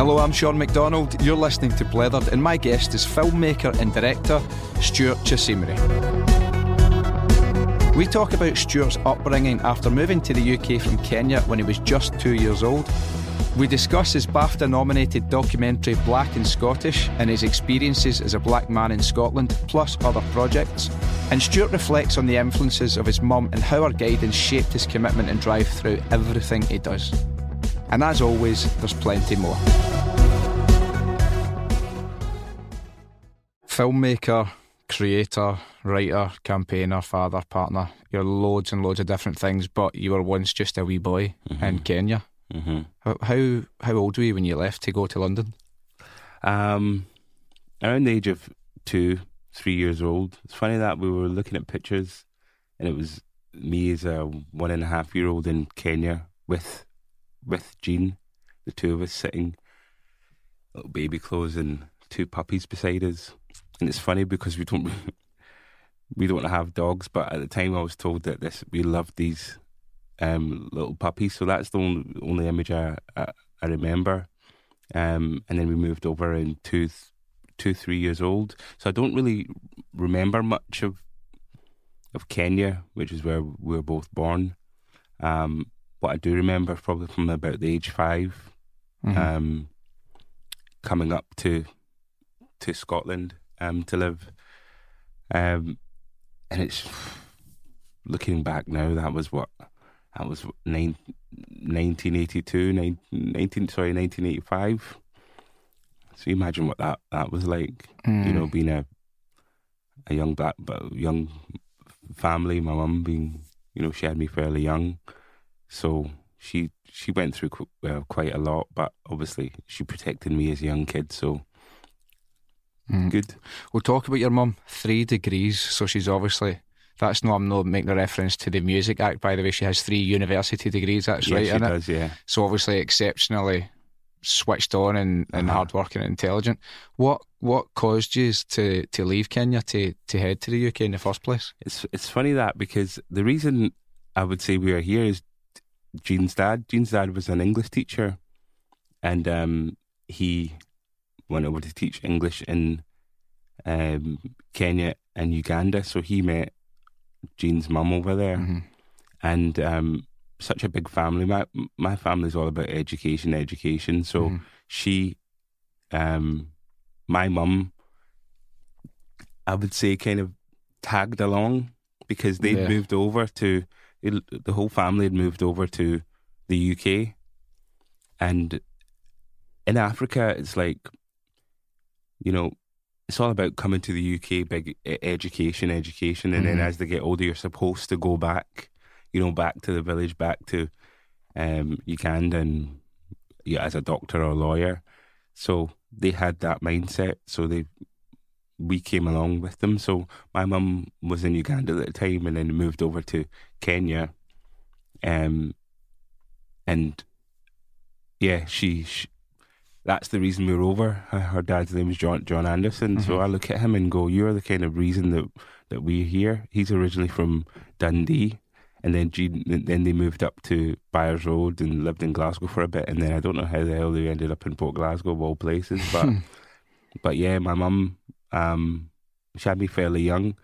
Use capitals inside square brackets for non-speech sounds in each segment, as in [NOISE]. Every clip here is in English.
Hello, I'm Sean McDonald. You're listening to Blethered, and my guest is filmmaker and director Stewart Kyasimire. We talk about Stewart's upbringing after moving to the UK from Kenya when he was just two years old. We discuss his BAFTA nominated documentary Black and Scottish and his experiences as a black man in Scotland, plus other projects. And Stuart reflects on the influences of his mum and how her guidance shaped his commitment and drive through everything he does. And as always, there's plenty more. Filmmaker, creator, writer, campaigner, father, partner. You're loads and loads of different things, but you were once just a wee boy mm-hmm. in Kenya. Mm-hmm. How how old were you when you left to go to London? Um, around the age of two, three years old. It's funny that we were looking at pictures, and it was me as a one and a half year old in Kenya with with Jean, the two of us sitting, little baby clothes and two puppies beside us. And it's funny because we don't [LAUGHS] we don't have dogs, but at the time I was told that this we loved these um, little puppies. So that's the only, only image I, I, I remember. Um, and then we moved over in two, two, three years old. So I don't really remember much of of Kenya, which is where we were both born. Um, what I do remember probably from about the age 5 mm-hmm. um, coming up to to Scotland um, to live. Um, and it's [SIGHS] looking back now, that was what that was nine, 1982, 19, sorry, 1985. So you imagine what that, that was like, mm. you know, being a a young black, but young family. My mum being, you know, she had me fairly young, so she she went through uh, quite a lot. But obviously, she protected me as a young kid. So mm. good. We'll talk about your mum. Three degrees, so she's obviously that's no, I'm not making a reference to the Music Act, by the way. She has three university degrees, that's right, she does, it? yeah. So obviously exceptionally switched on and, and uh-huh. hardworking and intelligent. What what caused you to, to leave Kenya to, to head to the UK in the first place? It's it's funny that because the reason I would say we are here is Jean's dad. Jean's dad was an English teacher and um, he went over to teach English in um, Kenya and Uganda. So he met Jean's mum over there, mm-hmm. and um, such a big family. My my family's all about education, education. So mm-hmm. she, um, my mum, I would say, kind of tagged along because they'd yeah. moved over to the whole family had moved over to the UK, and in Africa, it's like, you know, it's all about coming to the UK, big education, education, and mm-hmm. then as they get older, you're supposed to go back, you know, back to the village, back to um, Uganda, and yeah, as a doctor or a lawyer. So they had that mindset. So they we came along with them. So my mum was in Uganda at the time, and then moved over to Kenya, um, and yeah, she, she that's the reason we are over. Her dad's name is John John Anderson. Mm-hmm. So I look at him and go, "You're the kind of reason that that we're here." He's originally from Dundee, and then G, then they moved up to Byres Road and lived in Glasgow for a bit, and then I don't know how the hell they ended up in Port Glasgow of all places, but [LAUGHS] but yeah, my mum, um, she had me fairly young,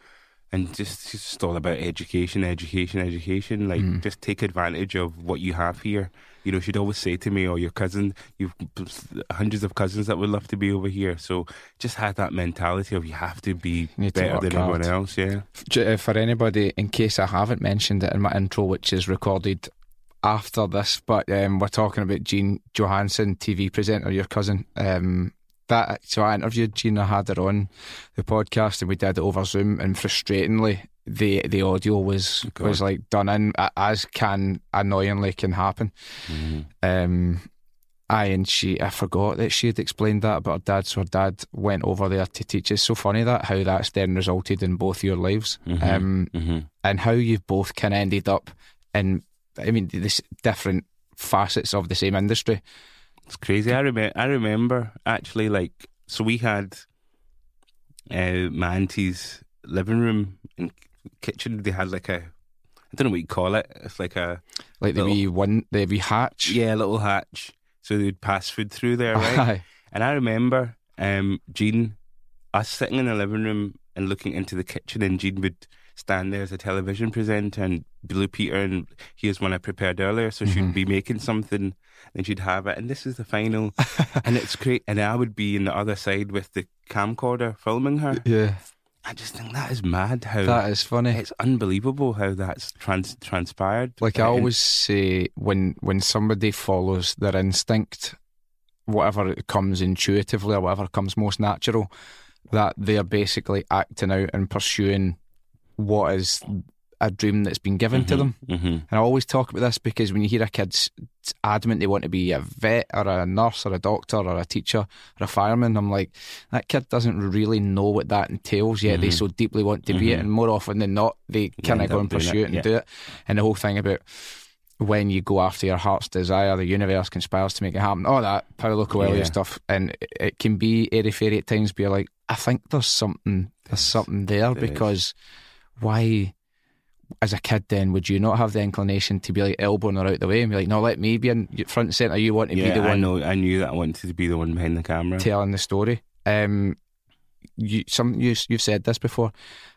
and just just all about education, education, education. Like mm. just take advantage of what you have here. You know, she'd always say to me, "Oh, your cousin, you've hundreds of cousins that would love to be over here." So just had that mentality of you have to be better than hard. everyone else. Yeah. Uh, for anybody, in case I haven't mentioned it in my intro, which is recorded after this, but um, we're talking about Jean Johansson, TV presenter, your cousin. Um, that so I interviewed Gina, had her on the podcast, and we did it over Zoom. And frustratingly, the the audio was God. was like done in as can annoyingly can happen. Mm-hmm. Um, I and she, I forgot that she had explained that about her dad. So her dad went over there to teach. It's so funny that how that's then resulted in both your lives, mm-hmm. Um, mm-hmm. and how you've both kind of ended up in. I mean, this different facets of the same industry. It's crazy. I remember. I remember actually, like, so we had uh, my auntie's living room and kitchen. They had like a, I don't know what you call it. It's like a like the little, wee one, the wee hatch. Yeah, little hatch. so they'd pass food through there, right? Aye. And I remember um, Jean, us sitting in the living room and looking into the kitchen, and Jean would stand there as a television presenter, and Blue Peter, and here's one I prepared earlier, so she'd mm-hmm. be making something, and she'd have it, and this is the final, [LAUGHS] and it's great, and I would be in the other side with the camcorder filming her. Yeah, I just think that is mad. How that is funny. it's unbelievable how that's trans- transpired. Like I always say, when when somebody follows their instinct, whatever it comes intuitively or whatever comes most natural, that they are basically acting out and pursuing what is a dream that's been given to them. Mhm. And I always talk about this because when you hear a kid's adamant they want to be a vet or a nurse or a doctor or a teacher or a fireman, I'm like, that kid doesn't really know what that entails yet. They so deeply want to be it, and more often than not, they kind of go and pursue it, and yeah. do it. And the whole thing about when you go after your heart's desire, the universe conspires to make it happen. All that Paulo Coelho Yeah. stuff, and it- can be airy fairy at times. But you're like, I think there's something, there's something there there is. Why? As a kid, then would you not have the inclination to be like elbowing her out the way and be like, "No, let me be in front and center. You want to yeah, be the I one know. I knew that I wanted to be the one behind the camera. telling the story." Um, you, some you, you've said this before.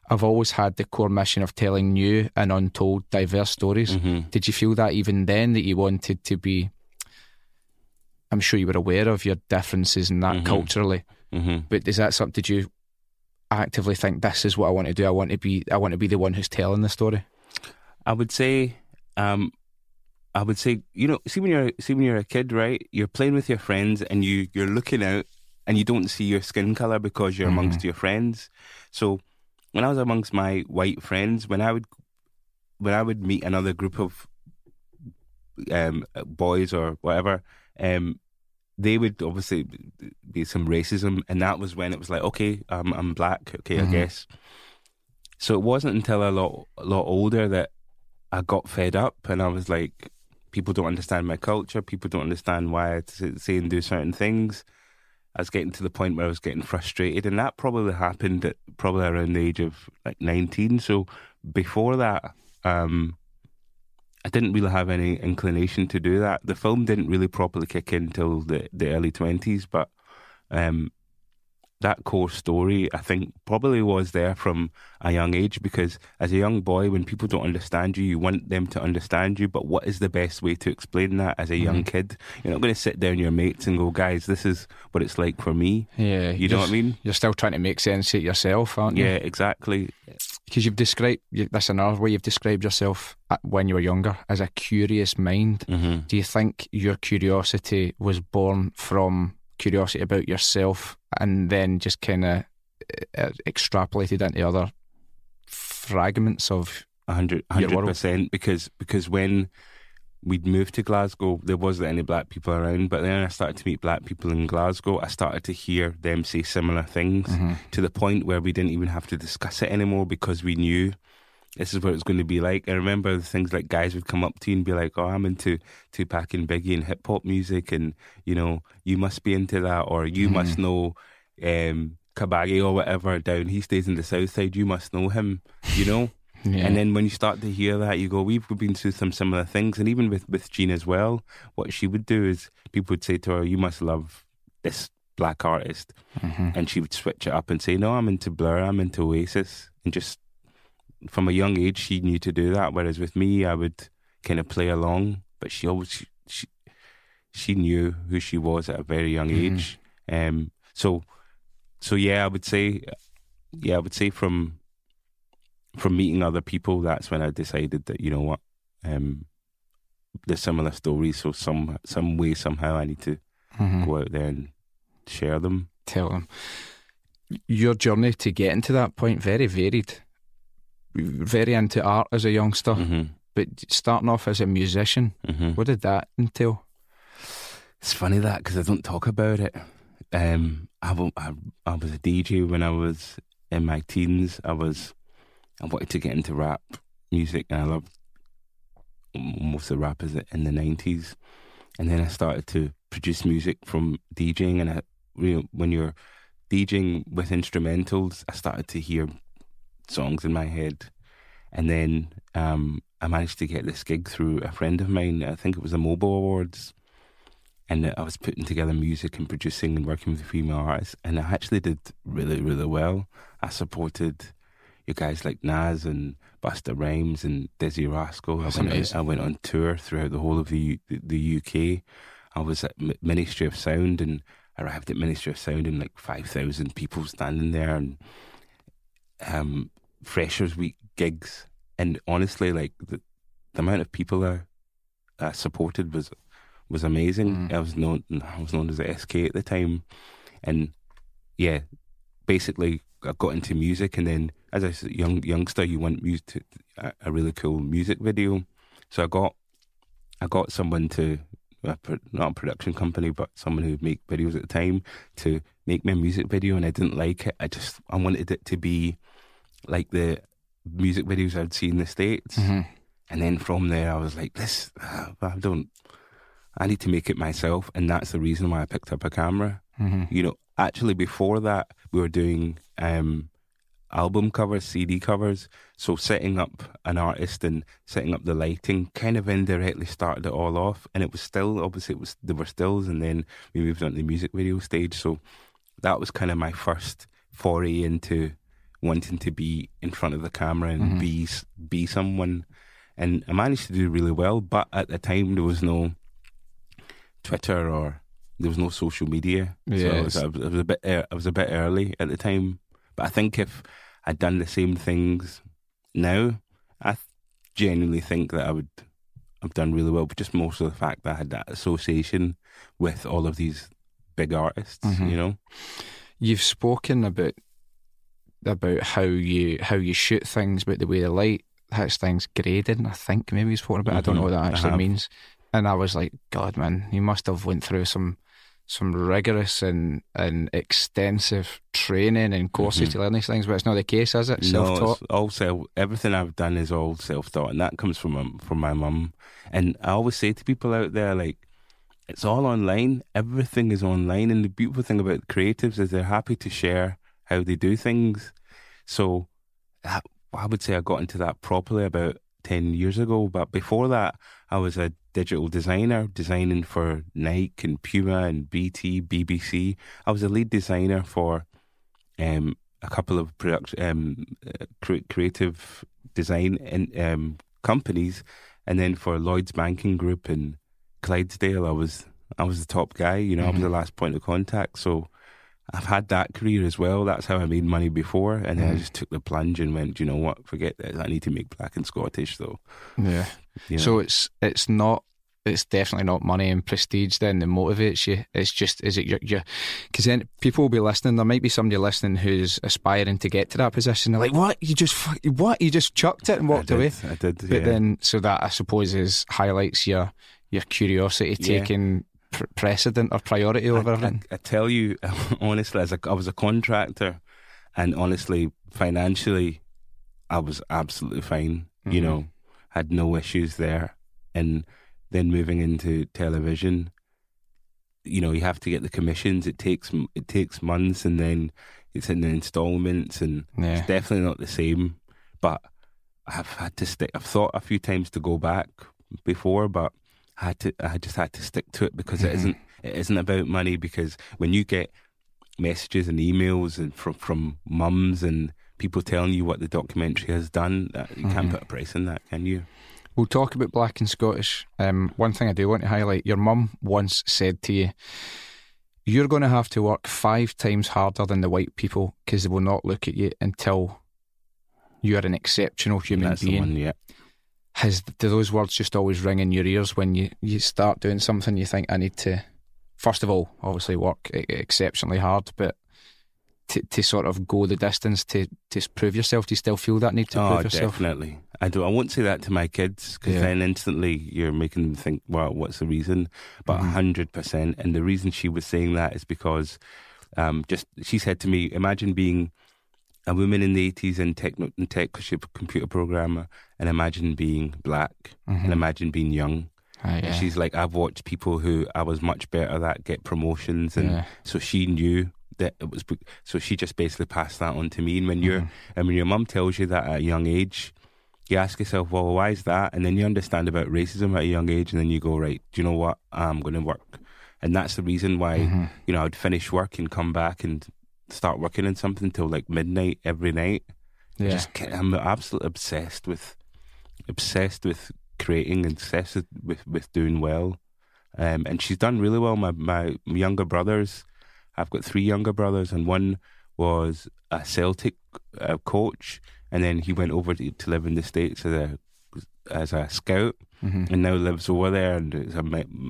I've always had the core mission of telling new and untold, diverse stories. hmm Did you feel that even then that you wanted to be? I'm sure you were aware of your differences in that Mhm. culturally, hmm but is that something? Did you actively think this is what I want to do? I want to be. I want to be the one who's telling the story. I would say, um, I would say, you know, see when you're see when you're a kid, right? You're playing with your friends, and you you're looking out, and you don't see your skin color because you're amongst your friends. So, when I was amongst my white friends, when I would when I would meet another group of um, boys or whatever, um, they would obviously be some racism, and that was when it was like, okay, um, I'm black, okay, Mhm. I guess. So it wasn't until a lot, a lot older that I got fed up, and I was like, people don't understand my culture. People don't understand why I say and do certain things. I was getting to the point where I was getting frustrated, and that probably happened at probably around the age of like 19. So before that, um, I didn't really have any inclination to do that. The film didn't really properly kick in until the, the early 20s, but um, that core story, I think, probably was there from a young age because as a young boy, when people don't understand you, you want them to understand you. But what is the best way to explain that as a young kid? You're not going to sit down your mates and go, guys, this is what it's like for me. Yeah, You know what I mean? You're still trying to make sense of it yourself, aren't you? Yeah, exactly. Because you've described you, that's another way you've described yourself when you were younger as a curious mind. hmm Do you think your curiosity was born from curiosity about yourself and then just kind of uh, extrapolated into other fragments of A hundred, Your hundred world. percent. Because because when we'd moved to Glasgow, there wasn't any black people around. But then I started to meet black people in Glasgow. I started to hear them say similar things Mm-hmm. to the point where we didn't even have to discuss it anymore because we knew this is what it's going to be like. I remember the things like guys would come up to you and be like, "Oh, I'm into Tupac and Biggie and hip hop music, and you know, you must be into that, or you must know." Um, Kabagi or whatever down, he stays in the south side. You must know him, you know. Yeah. And then when you start to hear that, you go, we've been through some similar things. And even with, with Jean as well, what she would do is people would say to her, you must love this black artist. Mhm. And she would switch it up and say, no, I'm into Blur, I'm into Oasis. And just from a young age, she knew to do that. Whereas with me, I would kind of play along. But she always, she, she, she knew who she was at a very young Mhm. age. Um, so, so yeah, I would say, yeah, I would say from from meeting other people, that's when I decided that you know what, um, there's similar stories, so some some way somehow I need to Mhm. go out there and share them. Tell them your journey to getting to that point very varied. Very into art as a youngster, hmm but starting off as a musician, hmm what did that entail? It's funny that because I don't talk about it. Um, I, I I was a DJ when I was in my teens. I was I wanted to get into rap music, and I loved most of the rappers in the nineties. And then I started to produce music from DJing, and I, you know, when you're DJing with instrumentals, I started to hear songs in my head, and then um, I managed to get this gig through a friend of mine. I think it was the MOBO Awards and I was putting together music and producing and working with a female artists, and I actually did really, really well. I supported you guys like Nas and Busta Rhymes and Dizzee Rascal. I went, I went on tour throughout the whole of the the UK. I was at Ministry of Sound and arrived at Ministry of Sound and like five thousand people standing there and um, Freshers Week gigs. And honestly, like the, the amount of people I, I supported was was amazing. Mm. I was known I was known as the SK at the time, and yeah, basically I got into music, and then as a young youngster, you want music to, a, a really cool music video. So I got I got someone to a, not a production company, but someone who would make videos at the time to make me a music video, and I didn't like it. I just I wanted it to be like the music videos I'd seen in the states, mm-hmm. and then from there I was like, this uh, I don't. I need to make it myself, and that's the reason why I picked up a camera. Mm-hmm. You know, actually before that, we were doing um, album covers, CD covers. So setting up an artist and setting up the lighting kind of indirectly started it all off. And it was still obviously it was there were stills, and then we moved on to the music video stage. So that was kind of my first foray into wanting to be in front of the camera and mm-hmm. be be someone. And I managed to do really well, but at the time there was no Twitter or there was no social media. So I was, I was a bit I was a bit early at the time but I think if I'd done the same things now, I genuinely think that I would have done really well. But just most of the fact that I had that association with all of these big artists, mm-hmm. you know. You've spoken about about how you how you shoot things, about the way the light hits things grading. I think maybe you've spoken about. Mm-hmm. I don't know what that actually means. And I was like, God, man, you must have went through some some rigorous and, and extensive training and courses mm-hmm. to learn these things, but it's not the case, is it? Self-taught. No, all self. Everything I've done is all self-taught, and that comes from from my mum. And I always say to people out there, like, it's all online. Everything is online, and the beautiful thing about creatives is they're happy to share how they do things. So, I would say I got into that properly about 10 years ago. But before that, I was a digital designer, designing for Nike and Puma and BT, BBC. I was a lead designer for um, a couple of production, um, uh, creative design in, um, companies. And then for Lloyd's Banking Group in Clydesdale, I was I was the top guy. You know, mm-hmm. I was the mm-hmm. last point of contact. So I've had that career as well. That's how I made money before, and then mm. I just took the plunge and went, you know what? Forget this. I need to make black and Scottish though. Yeah. So it's it's not. It's definitely not money and prestige then that motivates you. It's just is it your because then people will be listening. There might be somebody listening who's aspiring to get to that position. They're like, "What? You just what? You just chucked it and walked I away." I did. But yeah. then, so that I suppose is highlights your your curiosity yeah. taking pr- precedent or priority over I, everything? I, I, tell you [LAUGHS] honestly, as a, I was a contractor, and honestly, financially, I was absolutely fine. Mm-hmm. You know, had no issues there, and then moving into television, you know, you have to get the commissions. It takes it takes months, and then it's in the installments, and yeah. it's definitely not the same. But I've had to stick. I've thought a few times to go back before, but I had to I just had to stick to it because mm-hmm. it isn't it isn't about money because when you get messages and emails and from from mums and people telling you what the documentary has done, That you mm-hmm. can't put a price on that, can you? We'll talk about Black and Scottish. Um, one thing I do want to highlight: your mum once said to you, "You're going to have to work five times harder than the white people because they will not look at you until you are an exceptional human That's being." One, yeah has do those words just always ring in your ears when you, you start doing something you think I need to first of all obviously work exceptionally hard but to, to sort of go the distance to, to prove yourself do you still feel that need to oh, prove yourself definitely I do I won't say that to my kids because yeah. then instantly you're making them think well what's the reason but mm-hmm. 100% and the reason she was saying that is because um, just she said to me imagine being a woman in the 80s in tech, in tech computer programmer and imagine being black mm-hmm. and imagine being young. Oh, yeah. she's like, I've watched people who I was much better at get promotions. And yeah. so she knew that it was, so she just basically passed that on to me. And when you're, mm-hmm. and when your mum tells you that at a young age, you ask yourself, well, why is that? And then you understand about racism at a young age, and then you go, right, do you know what? I'm going to work and that's the reason why Mm-hmm. you know I'd finish work and come back and start working on something till like midnight every night. Yeah. Just I'm absolutely obsessed with obsessed with creating and obsessed with with, with doing well. Um, and she's done really well. My my younger brothers, I've got three younger brothers, and one was a Celtic uh, coach, and then he went over to, to live in the states as a as a scout, hmm and now lives over there and is a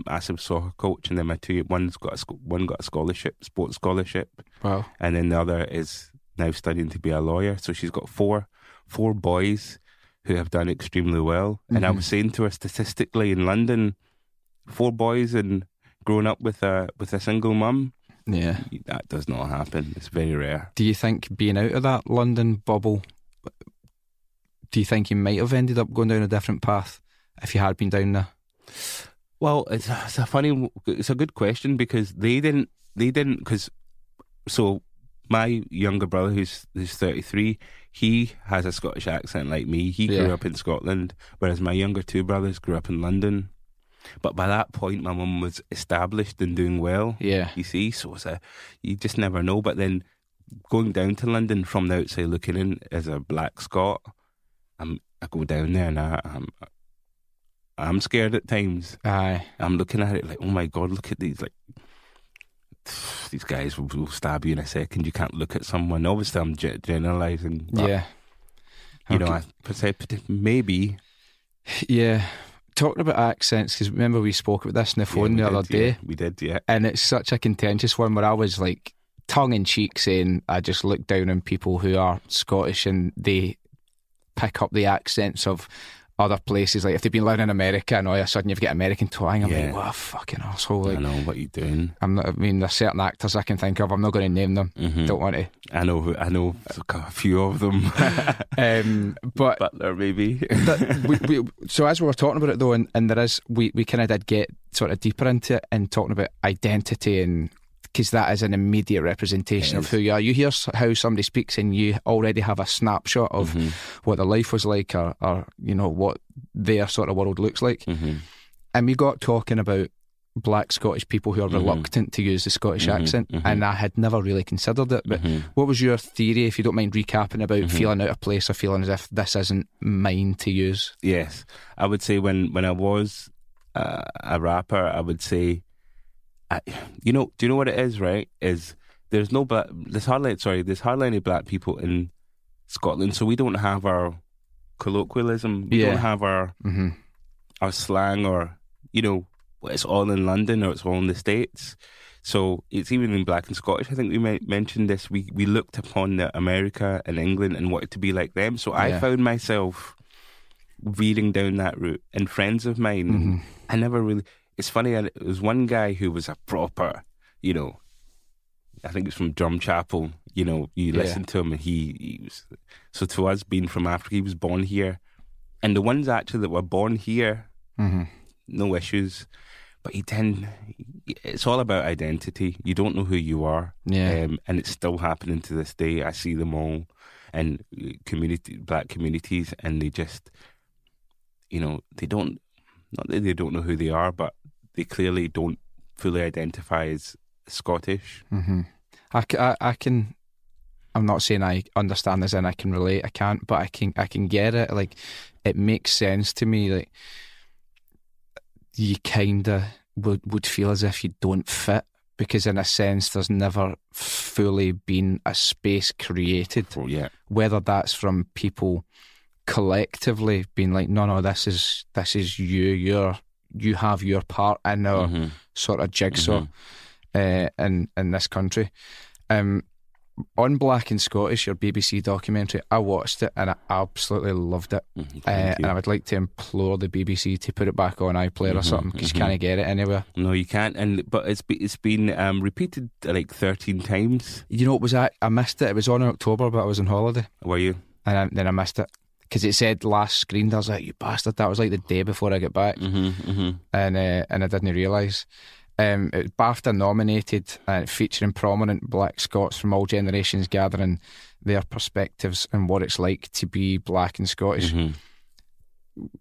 massive soccer coach. And then my two one's got a one got a scholarship, sports scholarship, Wow. and then the other is now studying to be a lawyer. So she's got four four boys who have done extremely well. And I Mhm. was saying to her, statistically in London, four boys and growing up with a with a single mum, Yeah. that does not happen. It's very rare. Do you think being out of that London bubble, do you think you might have ended up going down a different path if you had been down there? Well, it's a, it's a funny, it's a good question because they didn't, they didn't, because so my younger brother who's who's thirty three, he has a Scottish accent like me. He grew Yeah. up in Scotland, whereas my younger two brothers grew up in London. But by that point, my mum was established and doing well. Yeah. You see, so it's a, you just never know. But then going down to London from the outside looking in as a black Scot, I'm, I go down there and I, I'm, I'm scared at times. Aye. I'm looking at it like, oh my god, look at these like [SIGHS] these guys will, will stab you in a second. You can't look at someone. Obviously, I'm ge- generalizing. Yeah. you know, Okay. I percep- maybe Yeah. Talking about accents, because remember we spoke about this on the phone yeah, the we other day, yeah, we did, yeah. and it's such a contentious one where I was like tongue in cheek saying I just look down on people who are Scottish and they pick up the accents of other places. Like if they've been living in America and all of a sudden you've got American twang, I'm Yeah. like, what a fucking asshole. Like, I know what you're doing. I'm not, I mean, there's certain actors I can think of. I'm not going to name them. Mhm. Don't want to. I know. I know a few of them. [LAUGHS] Um, but Butler, maybe. [LAUGHS] that, we, we, so as we were talking about it though, and, and there is, we, we kind of did get sort of deeper into it and talking about identity and because that is an immediate representation of who you are. You hear how somebody speaks and you already have a snapshot of Mhm. what their life was like or, or, you know, what their sort of world looks like. Mhm. And we got talking about black Scottish people who are Mhm. reluctant to use the Scottish Mhm, accent. mhm. And I had never really considered it. But Mhm. what was your theory, if you don't mind recapping, about feeling out of place or feeling as if this isn't mine to use? Yes, I would say when when I was uh, a rapper, I would say, I, you know, do you know what it is? Right? Is there's no black, there's hardly sorry, there's hardly any black people in Scotland, so we don't have our colloquialism, we Yeah. don't have our hmm our slang, or you know, it's all in London or it's all in the states. So it's even in Black and Scottish. I think we mentioned this. We we looked upon the America and England and wanted to be like them. So I Yeah. found myself veering down that route. And friends of mine, Mhm. I never really. It's funny. There was one guy who was a proper, you know, I think it's from Drumchapel. You know, you Yeah. listen to him, and he, he was. So to us, being from Africa, he was born here, and the ones actually that were born here hmm no issues. But you tend, it's all about identity. You don't know who you are, Yeah. um, and it's still happening to this day. I see them all, and community, black communities, and they just, you know, they don't, not that they don't know who they are, but they clearly don't fully identify as Scottish. hmm I, I, I can. I'm not saying I understand this and I can relate. I can't, but I can. I can get it. Like, it makes sense to me. Like, you kind of would would feel as if you don't fit because, in a sense, there's never fully been a space created. So yeah, Whether that's from people collectively being like, no, no, this is this is you. You're you have your part in our Mhm. sort of jigsaw Mhm. uh, in in this country. Um, on Black and Scottish, your BBC documentary, I watched it and I absolutely loved it. Mhm. Uh, and I would like to implore the BBC to put it back on iPlayer or Mhm, something because you can't get it anywhere. no, you can't. And but it's be, it's been um, repeated like thirteen times. You know, it was I, I missed it. It was on in October, but I was on holiday Were you? and I, then I missed it because it said last screened. I was like, you bastard! That was like the day before I got back. hmm hmm and uh, and I didn't realise. Um, it was BAFTA nominated, uh, featuring prominent Black Scots from all generations, gathering their perspectives and what it's like to be Black and Scottish. hmm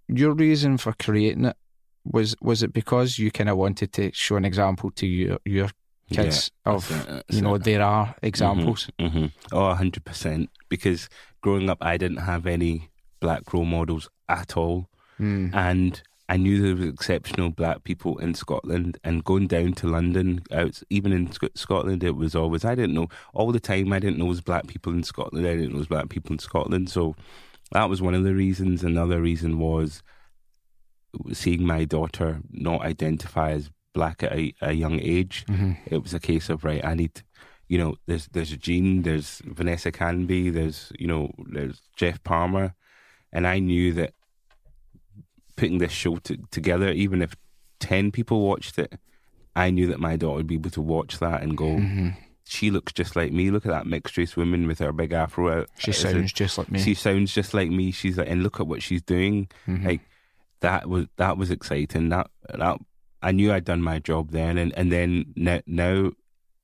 Your reason for creating it was was it because you kind of wanted to show an example to your your kids Yeah, of that's it, that's you know it. there are examples. hmm Oh, hundred percent. Because growing up, I didn't have any black role models at all, Mm. and I knew there was exceptional black people in Scotland. And going down to London, out even in Scotland, it was always I didn't know all the time. I didn't know there was black people in Scotland. I didn't know there was black people in Scotland. So that was one of the reasons. Another reason was seeing my daughter not identify as black at a, a young age hmm it was a case of right. I need, you know, there's there's Jean, there's Vanessa Canby, there's you know, there's Geoff Palmer, and I knew that putting this show to, together, even if ten people watched it, I knew that my daughter would be able to watch that and go, hmm she looks just like me. Look at that mixed race woman with her big afro. out. She Is it- sounds just like me. She sounds just like me. She's like, and look at what she's doing Mhm. like that was that was exciting. That that I knew I'd done my job then, and and then ne- now,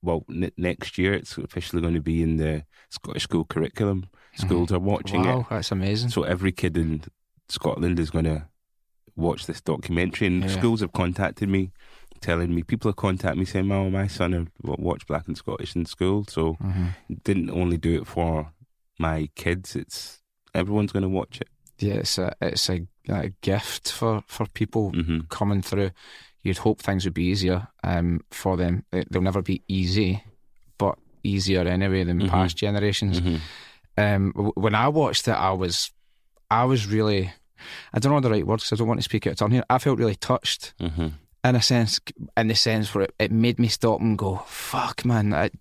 well, n- next year it's officially going to be in the Scottish school curriculum. Schools are watching wow, it, that's amazing. so every kid in Scotland is going to watch this documentary. And Yeah. schools have contacted me, telling me people have contacted me saying, "Oh, my son watched Black and Scottish in school." So hmm didn't only do it for my kids; it's everyone's going to watch it. Yeah, it's a it's a, a gift for for people hmm coming through. You'd hope things would be easier um, for them. They- They'll never be easy, but easier anyway than Mhm. past generations. Um, when I watched it, I was, I was really, I don't know the right words because I don't want to speak out of turn here. I felt really touched hmm in a sense, in the sense where it, it made me stop and go, "Fuck, man!" I,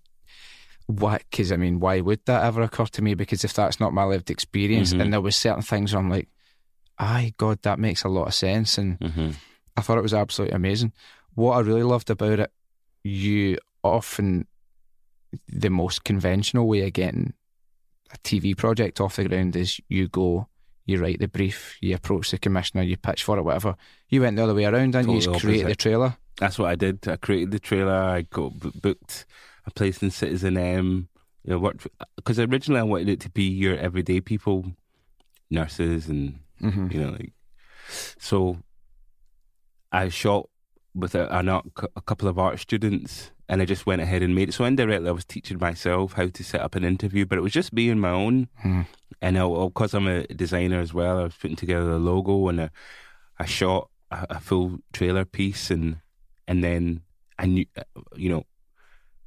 why? Because I mean, why would that ever occur to me? Because if that's not my lived experience, Mhm. and there was certain things where I'm like, "Aye, God, that makes a lot of sense," and hmm I thought it was absolutely amazing. What I really loved about it, you often the most conventional way of getting a TV project off the ground is you go, you write the brief, you approach the commissioner, you pitch for it, whatever. You went the other way around, and you Totally just create the trailer. That's what I did. I created the trailer. I got booked a place in Citizen M. You know, worked because originally I wanted it to be your everyday people, nurses, and Mm-hmm. you know, like so. I shot with a, an art, a couple of art students, and I just went ahead and made it. So indirectly, I was teaching myself how to set up an interview, but it was just me and my own. Mhm. And because I'm a designer as well, I was putting together a logo and a, I shot a, a full trailer piece, and and then I knew, you know,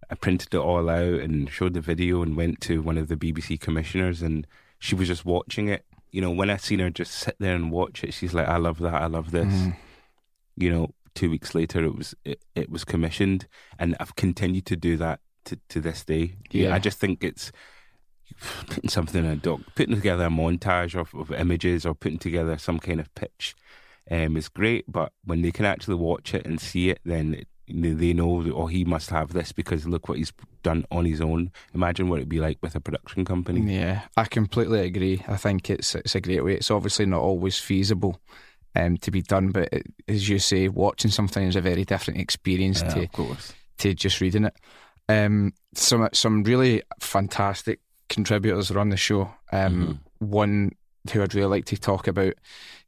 I printed it all out and showed the video and went to one of the BBC commissioners, and she was just watching it. You know, when I seen her just sit there and watch it, she's like, "I love that. I love this." Mhm. You know, two weeks later, it was it, it was commissioned, and I've continued to do that to to this day. Yeah. I just think it's putting something in a doc, putting together a montage of, of images or putting together some kind of pitch um, is great. But when they can actually watch it and see it, then it, they know that, oh, he must have this because look what he's done on his own. Imagine what it'd be like with a production company. Yeah, I completely agree. I think it's it's a great way. It's obviously not always feasible um, to be done, but it, as you say, watching something is a very different experience Yeah, to to just reading it. Um, some some really fantastic contributors are on the show. Um, Mm-hmm. One who I'd really like to talk about,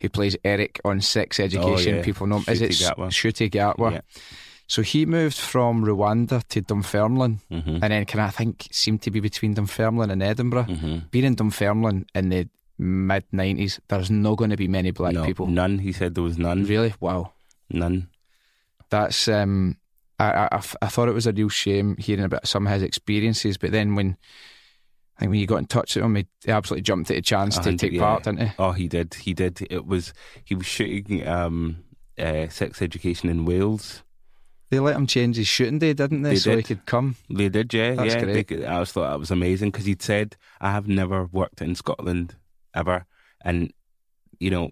who plays Eric on Sex Education. Oh, yeah. People know him. Is it. Ncuti Gatwa? Yeah. So he moved from Rwanda to Dunfermline, hmm and then can I think seemed to be between Dunfermline and Edinburgh. hmm Being in Dunfermline in the mid nineties, there's not going to be many black no, people. None. He said there was none. Really? Wow. None. that's um I, I, I thought it was a real shame hearing about some of his experiences, but then when I think when you got in touch with him, he, he absolutely jumped at the chance to take yeah. part, didn't he? Oh, he did. He did. It was he was shooting um, uh, sex education in Wales. They let him change his shooting day, didn't they? They so he did. could come. They did, yeah, That's yeah. great. They, I always thought that was amazing because he'd said, "I have never worked in Scotland ever," and you know,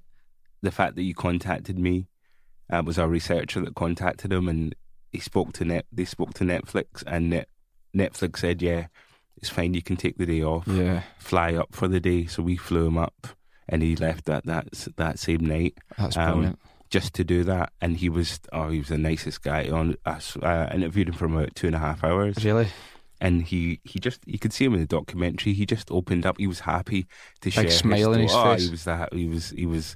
the fact that you contacted me uh, was our researcher that contacted him, and he spoke to net. They spoke to Netflix, and net, Netflix said, "Yeah, it's fine. You can take the day off, Yeah, fly up for the day." So we flew him up, and he left that that that same night that's Um, brilliant. just to do that. And he was, oh, he was the nicest guy. On us, I interviewed him for about two and a half hours really, and he he just you could see him in the documentary. He just opened up. He was happy to share. his smile on his sto- oh, face. He was that. He was he was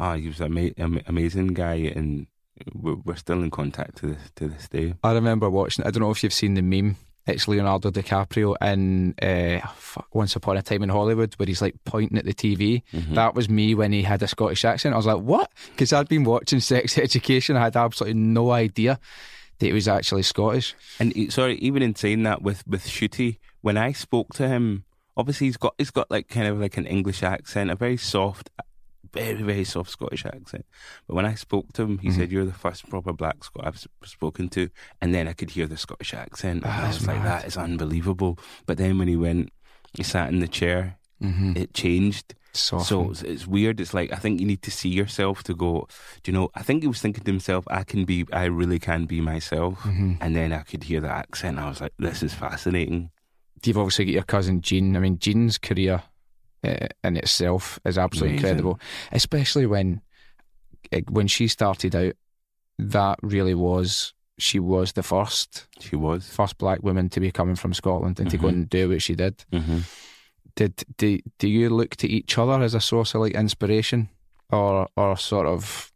Oh, he was an ama- amazing guy, and we're, we're still in contact to this to this day. I remember watching. I don't know if you've seen the meme. It's Leonardo DiCaprio in uh, Once Upon a Time in Hollywood, where he's like pointing at the TV. Mm-hmm. That was me when he had a Scottish accent. I was like, "What?" Because I'd been watching Sex Education. I had absolutely no idea that he was actually Scottish. And he- sorry, even in saying that with with Ncuti, when I spoke to him, obviously he's got he's got like kind of like an English accent, a very soft, very very soft Scottish accent. But when I spoke to him, he Mm-hmm. said, "You're the first proper black Scot I've spoken to," and then I could hear the Scottish accent. and I was like, "That is unbelievable." But then when he went, he sat in the chair. Mm-hmm. It changed. So, it's, it's weird. It's like I think you need to see yourself to go. Do you know? I think he was thinking to himself, "I can be. I really can be myself." Mm-hmm. And then I could hear the accent. I was like, "This is fascinating." you've obviously got your cousin Jean. I mean, Jean's career uh, in itself is absolutely Amazing. incredible, especially when eh, when she started out. That really was she was the first She was. first black woman to be coming from Scotland and to go Mhm. and do what she did. hmm Did do, do you look to each other as a source of like inspiration, or or sort of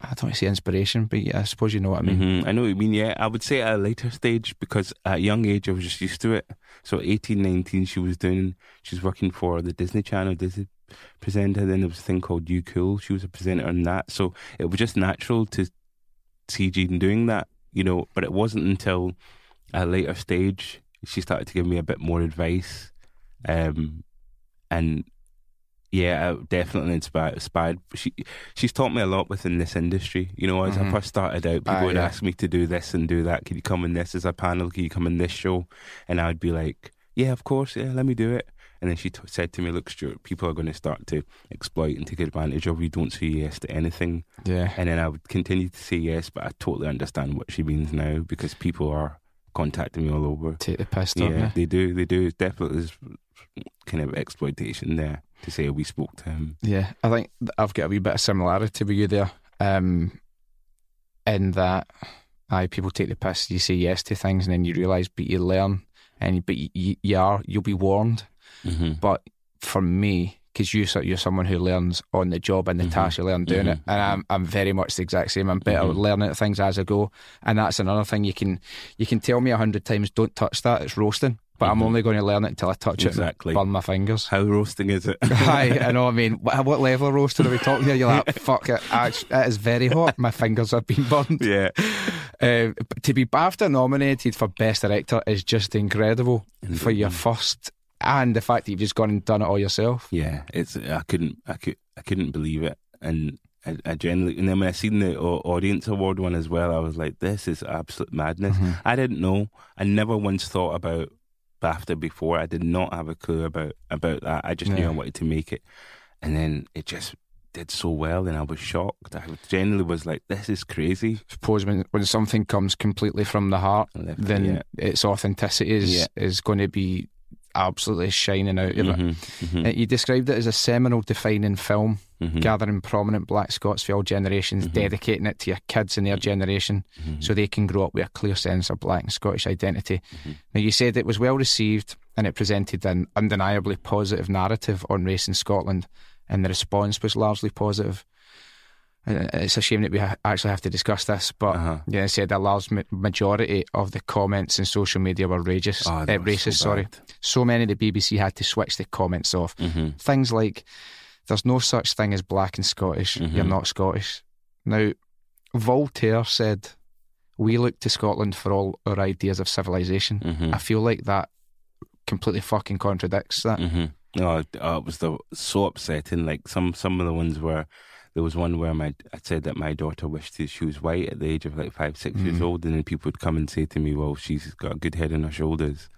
I don't say inspiration, but yeah, I suppose you know what I mean. hmm I know what you mean. Yeah, I would say at a later stage because at a young age I was just used to it. So 18, 19, she was doing. She was working for the Disney Channel, Disney presenter. Then there was a thing called You Cool. She was a presenter on that. So it was just natural to see Jean doing that, you know. But it wasn't until a later stage she started to give me a bit more advice, um, and yeah, definitely inspired. inspired. She she's taught me a lot within this industry. You know, as Mhm. I first started out, people Ah, would yeah. ask me to do this and do that. Can you come in this as a panel? Can you come in this show? And I'd be like, yeah, of course, yeah, let me do it. And then she t- said to me, look, Stewart, people are going to start to exploit and take advantage of you. Don't say yes to anything. Yeah, And then I would continue to say yes, but I totally understand what she means now because people are contacting me all over. take the piss, Yeah, you? they do. They do. Definitely, there's kind of exploitation there to say we spoke to him. Yeah, I think I've got a wee bit of similarity with you there. Um, in that, aye, people take the piss. You say yes to things, and then you realise, but you learn, and but you, you are you'll be warned. Mm-hmm. But for me, because you you're someone who learns on the job and the Mhm. task you learn doing it, Mhm. and I'm I'm very much the exact same. I'm better Mhm. learning at things as I go, and that's another thing you can you can tell me a hundred times, don't touch that. It's roasting, but I'm Mhm. only going to learn it until I touch Exactly. it, and burn my fingers. How roasting is it? [LAUGHS] Aye, I [LAUGHS] know. I mean, what, what level of roasting are we talking here? You're like, fuck it. Actually, it is very hot. My fingers have been burned. [LAUGHS] yeah. Uh, to be BAFTA nominated for Best Director is just incredible for your first, and the fact that you've just gone and done it all yourself. Yeah, it's I couldn't I could I couldn't believe it, and I, I generally and then when I seen the audience award one as well, I was like, this is absolute madness. Mm-hmm. I didn't know. I never once thought about BAFTA before. I did not have a clue about about that. I just knew I wanted to make it, and then it just did so well, and I was shocked. I generally was like, this is crazy. suppose when when something comes completely from the heart, I then yeah. its authenticity is Yeah. is going to be absolutely shining out of it. Mhm, mhm, Uh, You described it as a seminal defining film. mhm, gathering prominent black Scots for all generations, Mhm. dedicating it to your kids and their generation mhm, so they can grow up with a clear sense of black and Scottish identity. Now, you said it was well received and it presented an undeniably positive narrative on race in Scotland, and the response was largely positive. Uh, It's a shame that we ha- actually have to discuss this, but Uh-huh. yeah, I said a large ma- majority of the comments in social media were racist. Oh, uh, they were so racist, sorry. So many the BBC had to switch the comments off Mhm, things like there's no such thing as black and Scottish. You're Mhm. not Scottish. Now, Voltaire said, "We look to Scotland for all our ideas of civilization." mhm. I feel like that completely fucking contradicts that. hmm No, uh, it was the, so upsetting. Like some some of the ones where there was one where my I said that my daughter wished she was white at the age of like five six years Mhm. old, and then people would come and say to me, "Well, she's got a good head on her shoulders."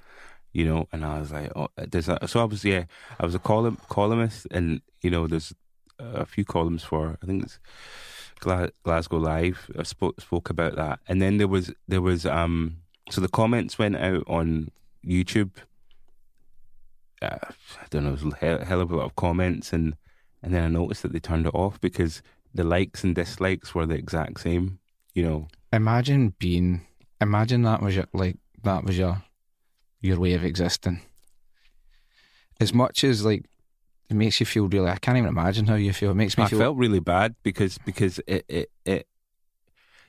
You know, and I was like, "Oh, there's a, so I was yeah, I was a column columnist, and you know, there's a few columns for I think it's Gla- Glasgow Live. I spoke spoke about that, and then there was there was um so the comments went out on YouTube uh, I don't know, it was a hell, hell of a lot of comments, and and then I noticed that they turned it off because the likes and dislikes were the exact same. You know, Imagine being, imagine that was your like that was your your way of existing. As much as like it makes you feel really. I can't even imagine how you feel. It makes me I feel. felt really bad because because it, it it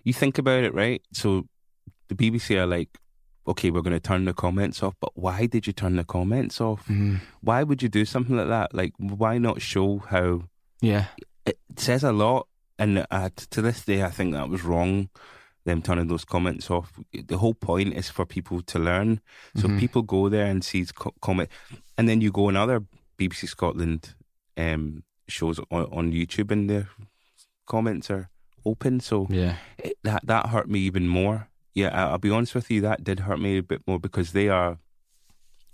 you think about it, right? So the BBC are like, okay, we're going to turn the comments off, but why did you turn the comments off? Mm, Why would you do something like that? Like, why not show how yeah, it says a lot? And uh, to this day, I think that was wrong. Them turning those comments off. The whole point is for people to learn. So Mhm. people go there and see co- comment, and then you go on other BBC Scotland um, shows on, on YouTube, and the comments are open. So yeah, it, that that hurt me even more. Yeah, I'll be honest with you, that did hurt me a bit more because they are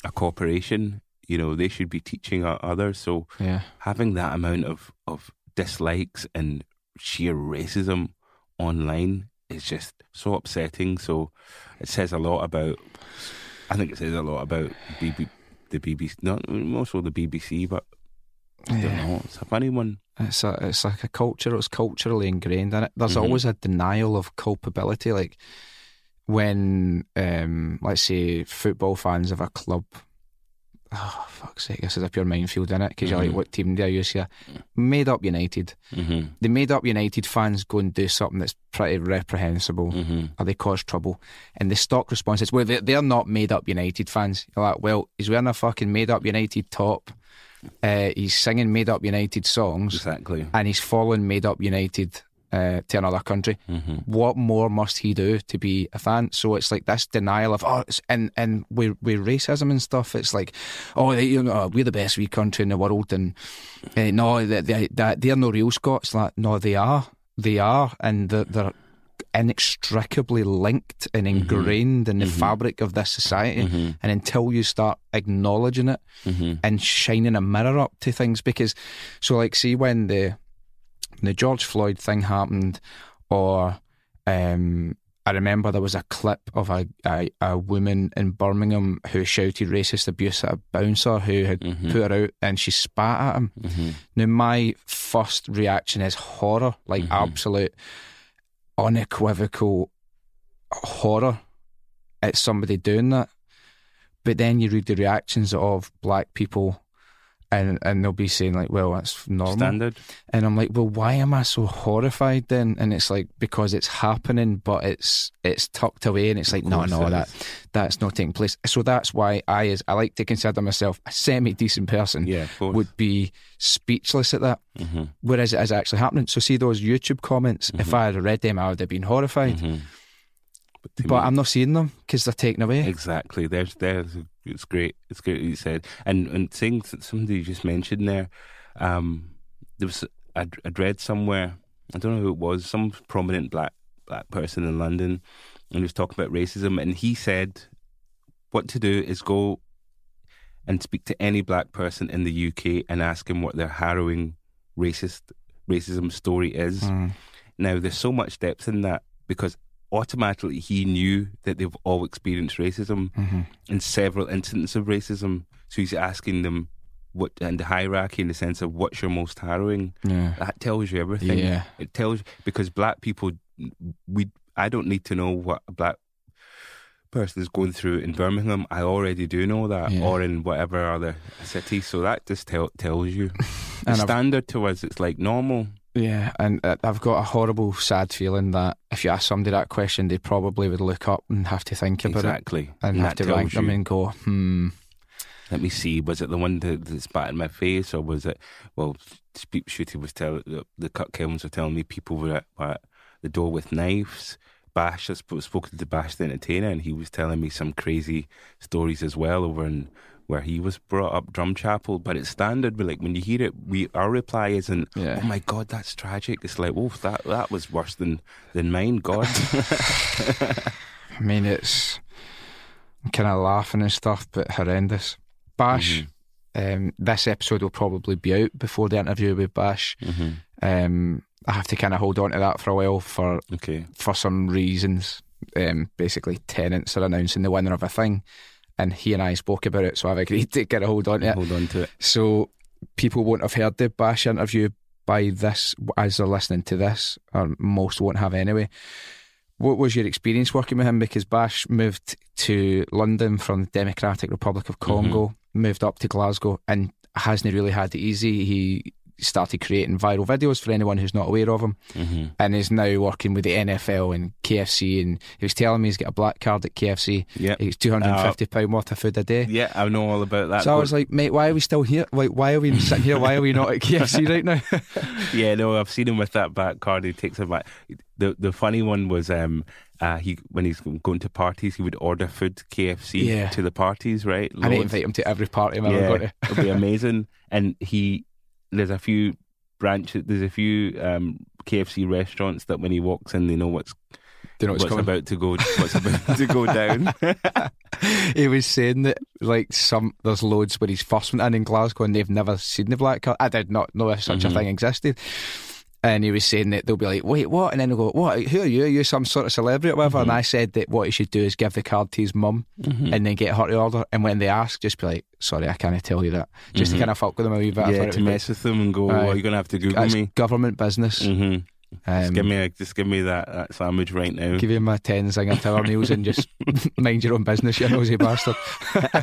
a corporation. You know, they should be teaching others. So yeah. having that amount of of dislikes and sheer racism online is just so upsetting. So it says a lot about. I think it says a lot about BB, the BBC, not also the BBC, but I don't know. It's a funny one. It's a, it's like a culture. It's culturally ingrained in it. There's Mhm. always a denial of culpability. Like when, um, let's say, football fans of a club. Oh fuck's sake! This is a pure minefield in it because you're Mhm. like, what team do I use here? Made up United. hmm The made up United fans go and do something that's pretty reprehensible. hmm Or they cause trouble, and the stock response is, "Well, they're, they're not made up United fans." You're like, "Well, he's wearing a fucking made up United top. Uh, he's singing made up United songs, Exactly. and he's following made up United uh, to another country. hmm What more must he do to be a fan? So it's like this denial of oh, and and with with racism and stuff, it's like oh, they, you know, we're the best wee country in the world, and uh, no, they, they, they, they're no real Scots. Like no, they are, they are, and they're, they're inextricably linked and ingrained in the Mhm. fabric of this society. hmm And until you start acknowledging it hmm and shining a mirror up to things because so like see when the the George Floyd thing happened or um I remember there was a clip of a, a, a woman in Birmingham who shouted racist abuse at a bouncer who had Mhm. put her out and she spat at him. hmm Now my first reaction is horror, like Mhm. absolute unequivocal horror at somebody doing that. But then you read the reactions of black people and and they'll be saying like, well, that's normal. Standard. And I'm like, well, why am I so horrified then? And it's like because it's happening, but it's it's tucked away, and it's like, no, no, that that's not taking place. So that's why I, as I like to consider myself a semi decent person, Yeah, would be speechless at that. hmm Whereas it is actually happening. So see those YouTube comments. If Mhm. I had read them, I would have been horrified. hmm But, But me- I'm not seeing them because they're taken away. Exactly. There's there's it's great. It's great what you said. And and things that somebody you just mentioned there, um, there was I'd, I'd read somewhere. I don't know who it was. Some prominent black black person in London, and he was talking about racism. And he said, what to do is go and speak to any black person in the UK and ask him what their harrowing racist racism story is. Mm. Now, there's so much depth in that because automatically he knew that they've all experienced racism hmm in several instances of racism. So he's asking them what, and the hierarchy in the sense of what's your most harrowing. Yeah. That tells you everything. Yeah. It tells because black people, we I don't need to know what a black person is going through in Birmingham. I already do know that, Yeah. or in whatever other city. So that just tell, tells you. [LAUGHS] The standard to us, it's like normal. Yeah, and uh, I've got a horrible, sad feeling that if you ask somebody that question, they probably would look up and have to think about it Exactly. and, And have to rank them and go, hmm. Let me see. Was it the one that, that spat in my face, or was it? Well, Speak Shooty was telling the, the cut kilns were telling me people were at, were at the door with knives. Bash, I sp- spoken to Bash the entertainer, and he was telling me some crazy stories as well over in where he was brought up, Drumchapel. But it's standard. But like when you hear it, we our reply isn't, Yeah. "Oh my God, that's tragic." It's like, "Oh, that that was worse than than mine." God, [LAUGHS] I mean, it's kind of laughing and stuff, but horrendous. Bash, Mhm. um, this episode will probably be out before the interview with Bash. hmm Um, I have to kind of hold on to that for a while for okay, for some reasons. Um, basically, Tennent's are announcing the winner of a thing, and he and I spoke about it, so I've agreed [LAUGHS] to get a hold on to it. hold on to it. So people won't have heard the Bash interview by this as they're listening to this, or most won't have anyway. What was your experience working with him? Because Bash moved to London from the Democratic Republic of Congo, mm-hmm. moved up to Glasgow, and hasn't really had it easy. He started creating viral videos for anyone who's not aware of him, hmm and is now working with the NFL and KFC. And he was telling me he's got a black card at KFC. Yeah. Gets two hundred and fifty pound worth of food a day. Yeah, I know all about that. So I was like, mate, why are we still here? Like, why are we sitting here? Why are we not at KFC [LAUGHS] right now? [LAUGHS] yeah, no, I've seen him with that back card. He takes it back. The the funny one was um uh he when he's going to parties he would order food KFC Yeah. to the parties, right? I need invite him to every party I'm ever yeah, going to. it'll be [LAUGHS] amazing. And he there's a few branches. There's a few um KFC restaurants that when he walks in, they know what's you know what's, what's about to go what's about [LAUGHS] to go down. [LAUGHS] he was saying that like some there's loads where he's first went in in Glasgow and they've never seen the black card. I did not know if such Mhm. a thing existed. And he was saying that they'll be like, wait, what? And then they'll go, what? Who are you? Are you some sort of celebrity or whatever? Mm-hmm. And I said that what he should do is give the card to his mum Mhm. and then get her to order. And when they ask, just be like, sorry, I can't tell you that. Just Mhm. to kind of fuck with them a wee bit. Yeah, to would be- mess with them and go, Aye. oh, you're gonna have to Google me. government business. Um, just give me a, just give me that, that sandwich right now. give you my 10 zinger tower meals and just [LAUGHS] [LAUGHS] mind your own business, you nosy bastard. [LAUGHS]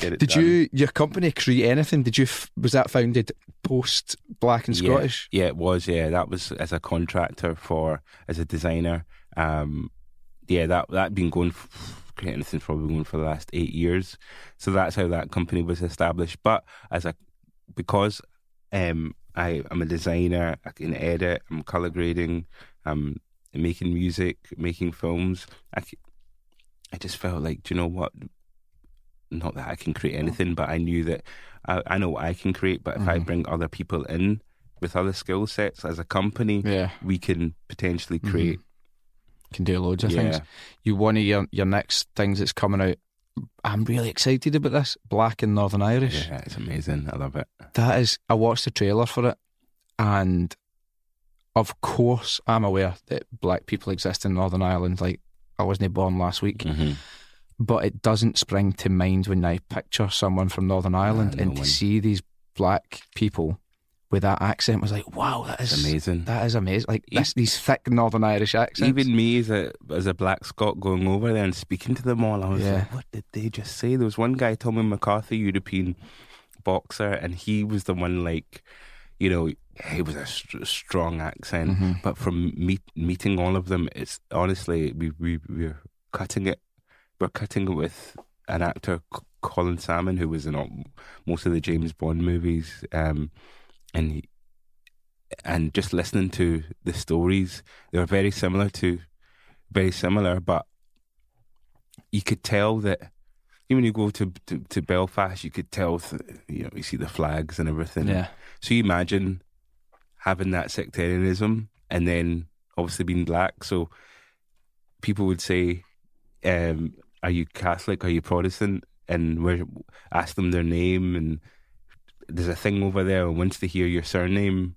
Did done. you, your company, create anything? Did you, was that founded post Black and Scottish? Yeah, it was. Yeah, that was as a contractor for as a designer. Um, yeah, that that been going. f- Creating anything's probably going for the last eight years. So that's how that company was established. But as a because um, I am a designer, I can edit, I'm color grading, I'm making music, making films. I, I just felt like, do you know what? Not that I can create anything, but I knew that I, I know what I can create. But if I Mhm. bring other people in with other skill sets as a company, Yeah. we can potentially create. Can do loads of Yeah. things. You one of your, your next things that's coming out. I'm really excited about this. Black and Northern Irish. Yeah, it's amazing. I love it. That is, I watched the trailer for it, and of course, I'm aware that black people exist in Northern Ireland. Like, I wasn't born last week, hmm but it doesn't spring to mind when I picture someone from Northern Ireland no and to see these black people with that accent was like, wow, that is amazing. That is amazing. Like E- this, these thick Northern Irish accents. Even me as a as a black Scot going over there and speaking to them all, I was Yeah. like, "What did they just say?" There was one guy, Tommy McCarthy, European boxer, and he was the one like, you know, he was a st- strong accent. Mhm. But from meet, meeting all of them, it's honestly we we we're cutting it. We're cutting with an actor, Colin Salmon, who was in all, most of the James Bond movies, um, and he, and just listening to the stories, they were very similar to, very similar, but you could tell that. Even when you go to, to to Belfast, you could tell, th- you know, you see the flags and everything. yeah, So you imagine having that sectarianism and then obviously being black. So people would say, um, "Are you Catholic? Are you Protestant?" And where ask them their name, and there's a thing over there. And once they hear your surname,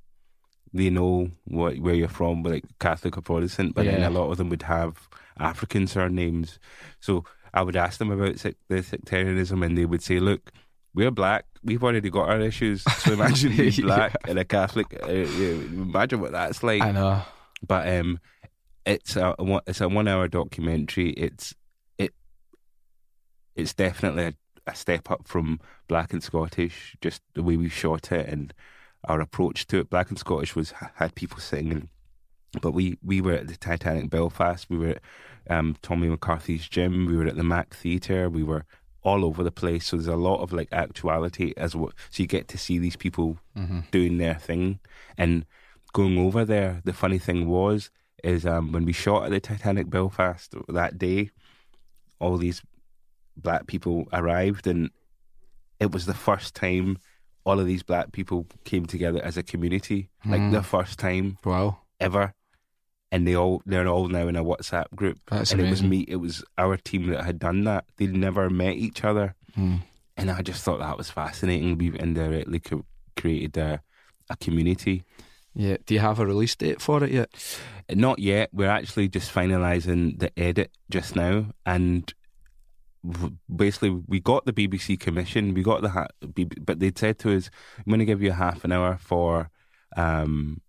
they know what where you're from, like Catholic or Protestant. But then a lot of them would have African surnames. So I would ask them about sec- the sectarianism, and they would say, "Look." We're black. We've already got our issues. So [LAUGHS] imagine being Yeah. black and a Catholic. Uh, yeah, imagine what that's like. I know. But um, it's a one- it's a one hour documentary. It's it it's definitely a, a step up from Black and Scottish. Just the way we shot it and our approach to it. Black and Scottish was had people singing, but we we were at the Titanic Belfast. We were at um, Tommy McCarthy's gym. We were at the Mac Theatre. We were all over the place. So there's a lot of like actuality as well. So you get to see these people hmm doing their thing and going over there the funny thing was is um, when we shot at the titanic belfast that day all these black people arrived and it was the first time all of these black people came together as a community like Mm. the first time Wow, ever and they all they're all now in a whatsapp group that's and amazing. it was me it was our team that had done that they'd never met each other Mm. and I just thought that was fascinating. We've indirectly co- created a, a community. Yeah. Do you have a release date for it yet? Not yet. We're actually just finalising the edit just now, and basically we got the BBC commission. We got the ha- B- but they'd said to us, "I'm going to give you a half an hour for um,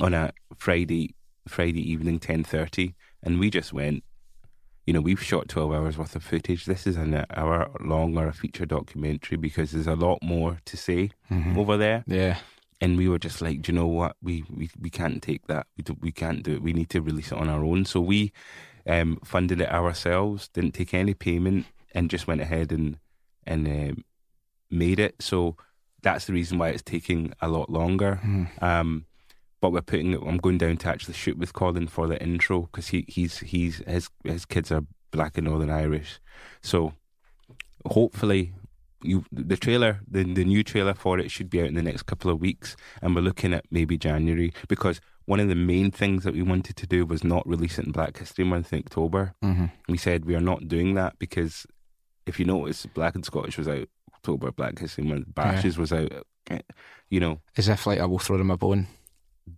on a Friday Friday evening ten thirty, and we just went. you know, we've shot 12 hours worth of footage. This is an hour long or a feature documentary because there's a lot more to say Mhm. over there. Yeah. And we were just like, do you know what? We, we, we can't take that. We, do, we can't do it. We need to release it on our own. So we um, funded it ourselves, didn't take any payment, and just went ahead and, and um, made it. So that's the reason why it's taking a lot longer. Mhm. Um, but we're putting. I'm going down to actually shoot with Colin for the intro because he he's he's his his kids are black and Northern Irish, so hopefully. You, the trailer, the the new trailer for it should be out in the next couple of weeks, and we're looking at maybe January because one of the main things that we wanted to do was not release it in Black History Month in October. Mhm. We said we are not doing that because if you notice, Black and Scottish was out October, Black History Month, Bashes was out. eh, You know, As if like I will throw them a bone.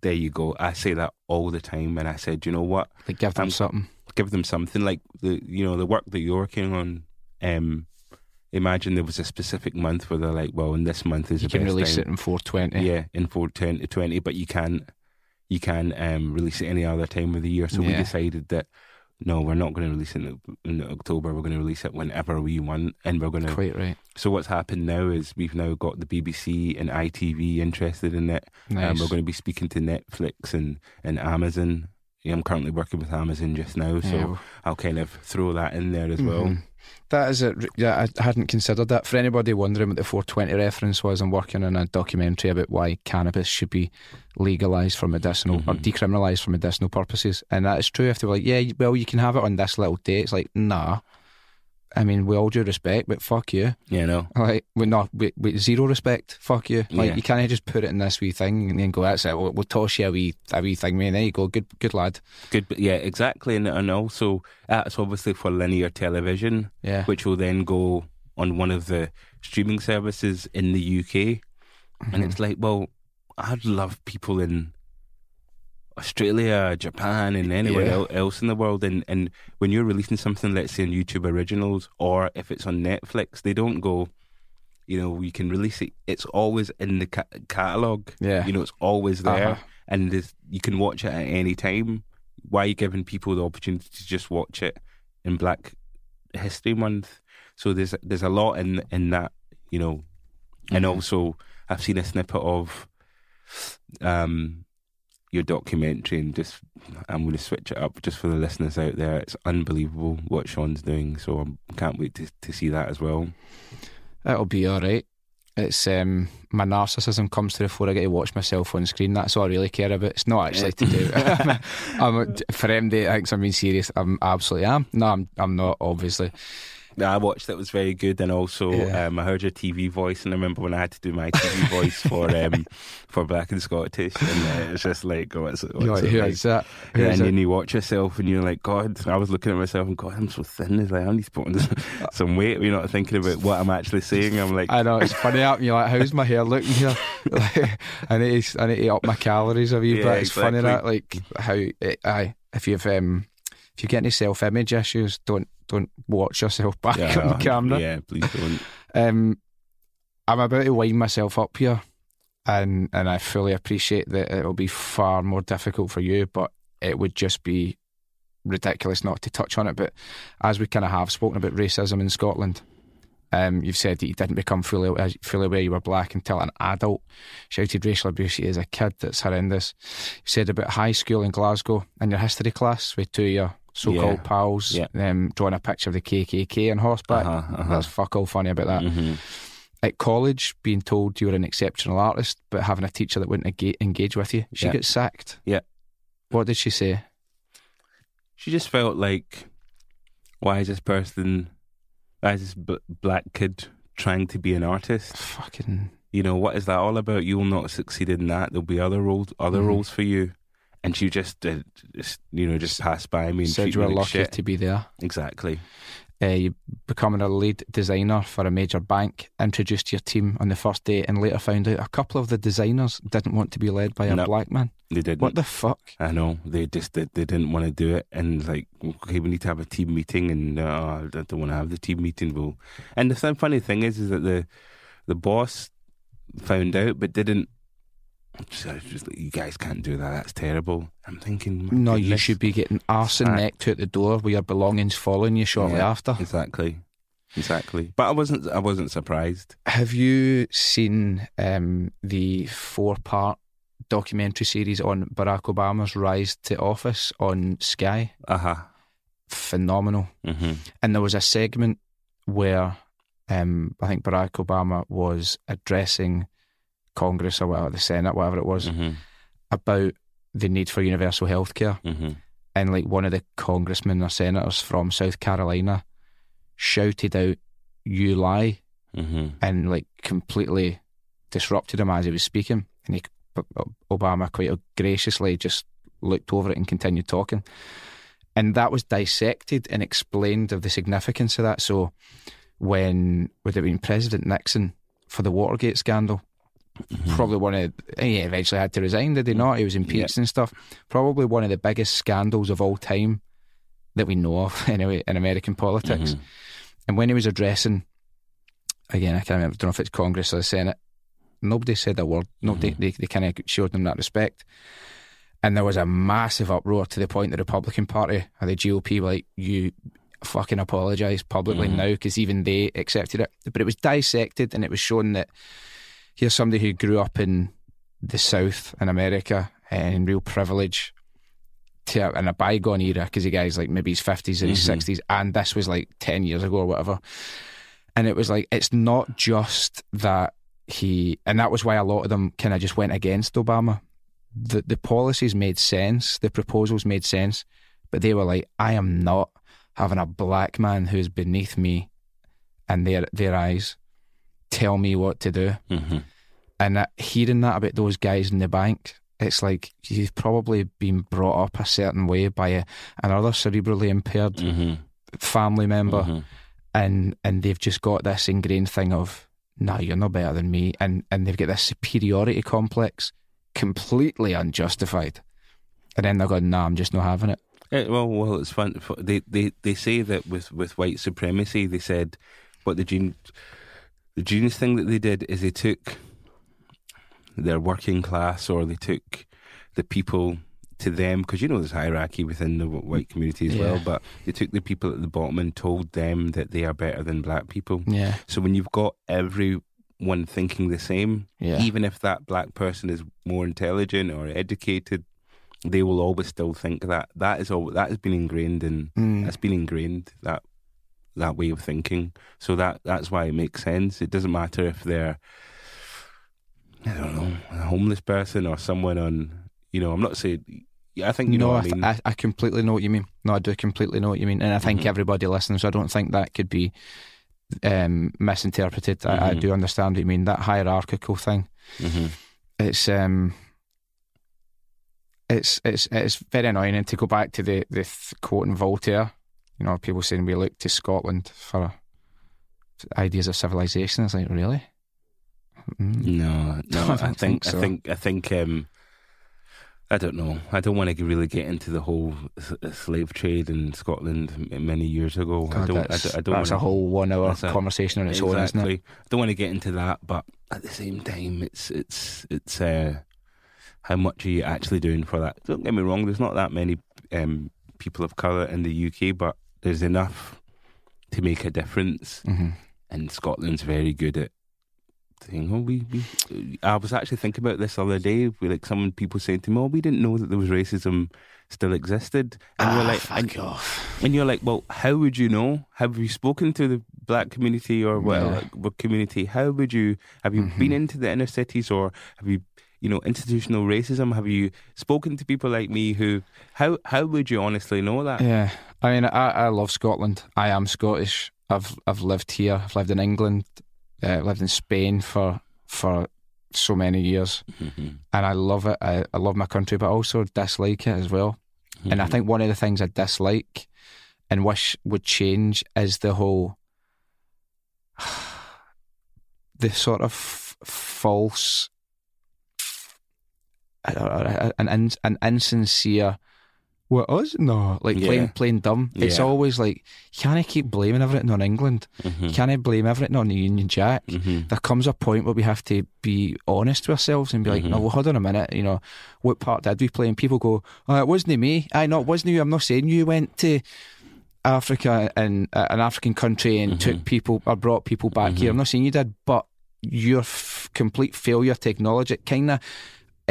there you go. I say that all the time, and I said, you know what? Like give them Um, something. Give them something like the you know the work that you're working on. Um, imagine there was a specific month where they're like, well, in this month is You the can release time. it in 420. Yeah, in four ten to twenty, but you can you can um, release it any other time of the year. So we decided that no, we're not going to release it in, in October. We're going to release it whenever we want, and we're going to. Quite right. So what's happened now is we've now got the BBC and ITV interested in it. Nice. Um, we're going to be speaking to Netflix and, and Amazon. Yeah, I'm currently working with Amazon just now, so Yeah, I'll kind of throw that in there as well. Mhm. That is it. Yeah, I hadn't considered that. For anybody wondering what the 420 reference was, I'm working on a documentary about why cannabis should be legalised for medicinal or Mhm. decriminalised for medicinal purposes. And that is true. If they were like, yeah, well, you can have it on this little date, it's like, nah. I mean, with all due respect, but fuck you. You know, Like, with not with, with zero respect, fuck you. Like, Yeah. you can't just put it in this wee thing and then go, that's it. We'll, we'll toss you a wee, a wee thing, man. There you go. Good, good lad. good, yeah, exactly, and and also that's obviously for linear television, Yeah. which will then go on one of the streaming services in the UK, and Mhm. it's like, well, I'd love people in Australia, Japan, and anywhere Yeah. else in the world. And, and when you're releasing something, let's say on YouTube Originals, or if it's on Netflix, they don't go, you know, we can release it. It's always in the ca- catalog. Yeah. You know, it's always there, Uh-huh. and there's, you can watch it at any time. Why are you giving people the opportunity to just watch it in Black History Month? So there's there's a lot in in that, you know, and Mhm. also I've seen a snippet of um your documentary and just I'm going to switch it up just for the listeners out there. It's unbelievable what Sean's doing, so I can't wait to to see that as well. It'll be all right. It's um, my narcissism comes to the fore. I get to watch myself on screen. That's all I really care about. It's not actually to do. [LAUGHS] I'm [LAUGHS] for MD. I think I'm being serious. I'm absolutely am. No, I'm. I'm not. Obviously. I watched that was very good, and also Yeah. um, I heard your TV voice, and I remember when I had to do my TV [LAUGHS] voice for um, for Black and Scottish, and uh, it's just like, oh, what's, what's like, it like? that? Who and then it? you watch yourself and you're like, God, I was looking at myself and God, I'm so thin. It's like, I need to put on some weight. You're not thinking about what I'm actually saying. I'm like, I know it's funny. Out you're like, how's my hair looking here? Like, [LAUGHS] [LAUGHS] I need. To, I need to up my calories a wee Yeah, bit. It's funny exactly. that like how. It, aye, if you've um, if you get any self image issues, don't don't watch yourself back yeah, [LAUGHS] on camera. Yeah, please don't. Um, I'm about to wind myself up here, and and I fully appreciate that it'll be far more difficult for you, but it would just be ridiculous not to touch on it. But as we kind of have spoken about racism in Scotland, um, you've said that you didn't become fully fully aware you were black until an adult shouted racial abuse at you as a kid. That's horrendous. You said about high school in Glasgow in your history class with two of your so-called Yeah. pals, Yeah. um, drawing a picture of the KKK on horseback. Uh-huh, uh-huh. That's fuck all funny about that Mhm. at college being told you were an exceptional artist, but having a teacher that wouldn't engage, engage with you. She Yeah. got sacked. Yeah. What did she say? She just felt like, why is this person, why is this b- black kid trying to be an artist? Fucking. You know, what is that all about? You will not succeed in that. There'll be other roles, other Mhm. roles for you. And she just, uh, just you know, just passed by me and said you were lucky shit. to be there. Exactly. Uh, you becoming a lead designer for a major bank, introduced your team on the first day, and later found out a couple of the designers didn't want to be led by a No. black man. They didn't. What the fuck? I know they just they, they didn't want to do it, and like okay, we need to have a team meeting, and uh, I don't want to have the team meeting. Well, and the th- funny thing is, is that the the boss found out, but didn't It's just like, you guys can't do that. That's terrible. I'm thinking, No, you should be getting arse and neck to at the door with your belongings following you shortly Yeah. after. Exactly, exactly. But I wasn't. I wasn't surprised. Have you seen um, the four part documentary series on Barack Obama's rise to office on Sky? Uh huh. Phenomenal. hmm And there was a segment where um, I think Barack Obama was addressing Congress or whatever, the Senate, whatever it was, hmm about the need for universal health care. hmm And like one of the congressmen or senators from South Carolina shouted out, You lie, hmm and like completely disrupted him as he was speaking. And he, Obama quite graciously just looked over it and continued talking. And that was dissected and explained of the significance of that. So when would it have been President Nixon for the Watergate scandal? Probably one of he eventually had to resign, did he not? He was impeached and stuff. Probably one of the biggest scandals of all time that we know of [LAUGHS] anyway in American politics. Mhm. And when he was addressing, again, I can't remember, I don't know if it's Congress or the Senate, nobody said a word. Nobody, they, they kind of showed them that respect. And there was a massive uproar to the point the Republican Party or the GOP were like, you fucking apologise publicly Mhm. now because even they accepted it. But it was dissected and it was shown that here's somebody who grew up in the South in America and in real privilege to in a bygone era because the guy's like maybe his 50s and his Mhm. 60s and this was like 10 years ago or whatever. And it was like it's not just that he and that was why a lot of them kind of just went against obama. The the policies made sense the proposals made sense but they were like i am not having a black man who's beneath me and their their eyes tell me what to do hmm and that, hearing that about those guys in the bank, it's like you've probably been brought up a certain way by a, another cerebrally impaired hmm family member, Mhm. and and they've just got this ingrained thing of, "No, you're no better than me," and and they've got this superiority complex, completely unjustified, and then they're going, "Nah, I'm just not having it." Eh, well, well, it's fun. They they they say that with with white supremacy, they said what the gene the genius thing that they did is they took their working class or they took the people to them because you know there's hierarchy within the white community as well but they took the people at the bottom and told them that they are better than black people Yeah, so when you've got everyone thinking the same yeah, even if that black person is more intelligent or educated, they will always still think that. That is all. That has been ingrained in. Mm. That's been ingrained that that way of thinking. So that that's why it makes sense. It doesn't matter if they're, I don't know, a homeless person or someone on. You know, I'm not saying. Yeah, I think you know no, what I, I mean. I, I completely know what you mean. No, I do completely know what you mean, and I think Mhm. everybody listens. So I don't think that could be um, misinterpreted. I, I Mhm. do understand what you mean. That hierarchical thing. hmm It's um, it's it's it's very annoying. And to go back to the the th- quote in Voltaire, you know, people saying we look to Scotland for ideas of civilization. It's like really. Mm. No, no. [LAUGHS] I I, don't think, think so. I think I think um, I don't know. I don't want to really get into the whole slave trade in Scotland many years ago. I don't. I that's, don't, I don't that's a wanna, whole one hour that's a- conversation on its own, isn't it? I don't want to get into that, but at the same time, it's it's it's uh, how much are you actually doing for that? Don't get me wrong. There's not that many um, people of color in the UK, but there's enough to make a difference. hmm And Scotland's very good at saying, "Oh, we, we." I was actually thinking about this the other day. With like some people saying to me, "Oh, we didn't know that there was racism still existed," and you're Ah, like, fuck and, off. and you're like, "Well, how would you know? Have you spoken to the black community or what Yeah. like, what community? How would you have you been Mhm. into the inner cities or have you?" You know, institutional racism. Have you spoken to people like me who? How how would you honestly know that? Yeah, I mean, I, I love Scotland. I am Scottish. I've I've lived here. I've lived in England. Uh, lived in Spain for for so many years, Mhm. and I love it. I, I love my country, but I also dislike it as well. And I Mhm. think one of the things I dislike and wish would change is the whole [SIGHS] the sort of f- false an in, an insincere What us? No, like Yeah. plain plain dumb. It's always like can I keep blaming everything on England. Mm-hmm. Can I blame everything on the Union Jack. There comes a point where we have to be honest to ourselves and be like, Mhm. no, well, hold on a minute. You know, what part did we play? And people go, oh, it wasn't me. I know it wasn't you. I'm not saying you went to Africa and uh, an African country and took people or brought people back here. Mhm. I'm not saying you did, but your f- complete failure to acknowledge it kind of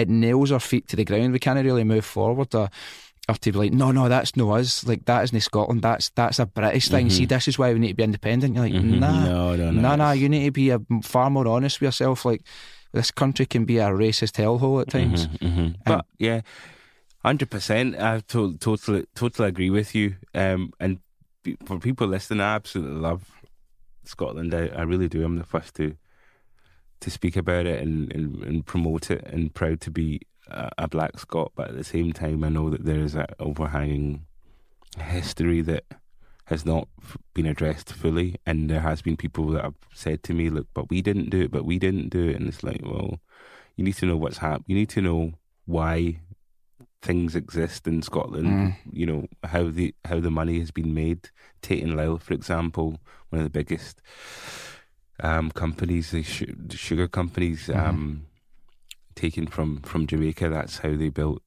it nails our feet to the ground. We can't really move forward or, or to be like, no, no, that's no us. Like that isn't Scotland. That's that's a British thing. Mhm. See, this is why we need to be independent. You're like, Mhm. nah, no, no, no, no, no. You need to be a, far more honest with yourself. Like this country can be a racist hellhole at times. Mhm, mhm. But yeah, hundred percent. I to- totally totally agree with you. Um, and for people listening, I absolutely love Scotland. I, I really do. I'm the first to to speak about it and, and, and promote it, and proud to be a, a black Scot. But at the same time, I know that there is that overhanging history that has not been addressed fully, and there has been people that have said to me, "Look, but we didn't do it, but we didn't do it," and it's like, well, you need to know what's happened. You need to know why things exist in Scotland. Mm. You know how the how the money has been made. Tate and Lyle, for example, one of the biggest um, companies, the, sh- sugar companies, Mhm. um, taken from from Jamaica. That's how they built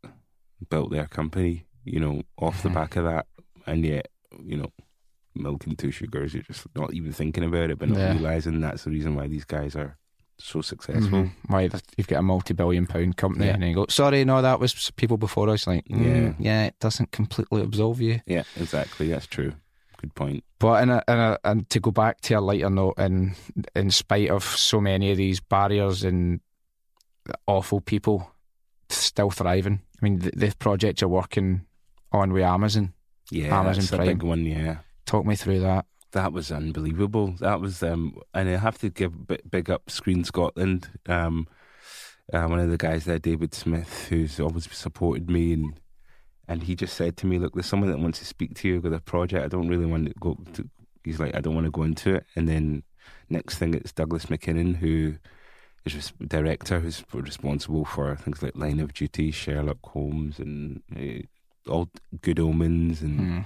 built their company. You know, off the Mhm. back of that, and yet, you know. Milk and two sugars, you're just not even thinking about it, but not Yeah. realizing that's the reason why these guys are so successful. Mhm. Why you've got a multi-billion pound company, Yeah. and then you go, "Sorry, no, that was people before us." Like, mm, Yeah. yeah, it doesn't completely absolve you. Yeah, exactly. That's true. Good point. But in a, in a, and to go back to a lighter note, and in spite of so many of these barriers and awful people still thriving. I mean, the, the project you're working on with Amazon. Yeah, Amazon that's a Prime. big one. Yeah, Talk me through that. that was unbelievable. That was, um, and I have to give big, big up Screen Scotland. Um, uh, one of the guys there, David Smith, who's always supported me, and and he just said to me, "Look, there's someone that wants to speak to you with a project. I don't really want to go." To, he's like, "I don't want to go into it." And then next thing, it's Douglas Mackinnon, who is res- director, who's responsible for things like Line of Duty, Sherlock Holmes, and uh, all Good Omens, and Mm.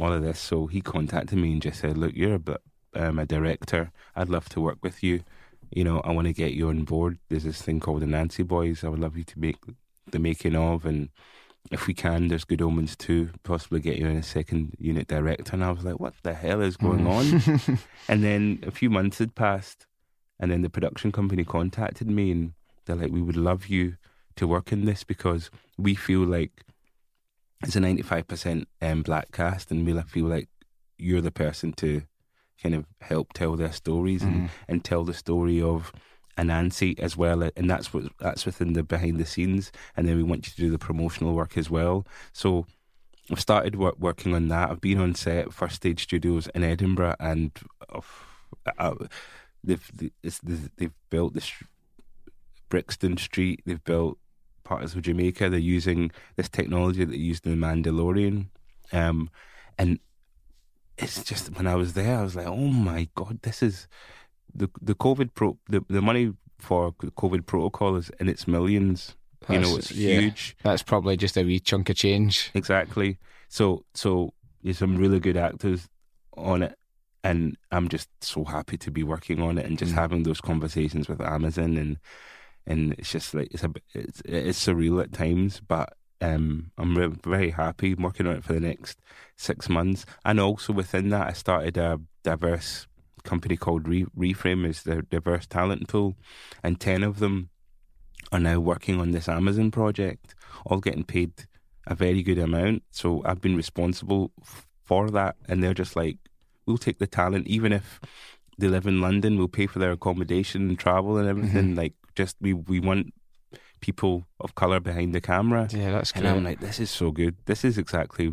all of this. So he contacted me and just said, "Look, you're a, bit- um, a director. I'd love to work with you. You know, I want to get you on board. There's this thing called the Anansi Boys. I would love you to make the making of, and if we can, there's Good Omens too. Possibly get you in a second unit director." And I was like, "What the hell is going on?" on? [LAUGHS] And then a few months had passed, and then the production company contacted me, and they're like, "We would love you to work in this because we feel like it's a ninety-five percent um, black cast, and we like feel like you're the person to kind of help tell their stories and, Mm. and tell the story of." Anansi as well, and that's what that's within the behind the scenes, and then we want you to do the promotional work as well. So I've started work, working on that. I've been on set First Stage Studios in Edinburgh, and uh, uh, they've they've built this Brixton Street. They've built parts of Jamaica. They're using this technology that they used in the Mandalorian, um, and it's just when I was there, I was like, oh my god, this is the the COVID pro the the money for COVID protocol is in its millions. you know, it's yeah. huge. That's probably just a wee chunk of change. Exactly. So so there's some really good actors on it, and I'm just so happy to be working on it and just Mm. having those conversations with Amazon and and it's just like it's a it's it's surreal at times, but um, I'm re- very happy working on it for the next six months, and also within that, I started a diverse company called Re- Reframe, is the diverse talent pool, and ten of them are now working on this Amazon project, all getting paid a very good amount. So I've been responsible f- for that, and they're just like, we'll take the talent, even if they live in London, we'll pay for their accommodation and travel and everything. Mm-hmm. Like, just we we want people of color behind the camera, Yeah, that's and great. I'm like, this is so good. This is exactly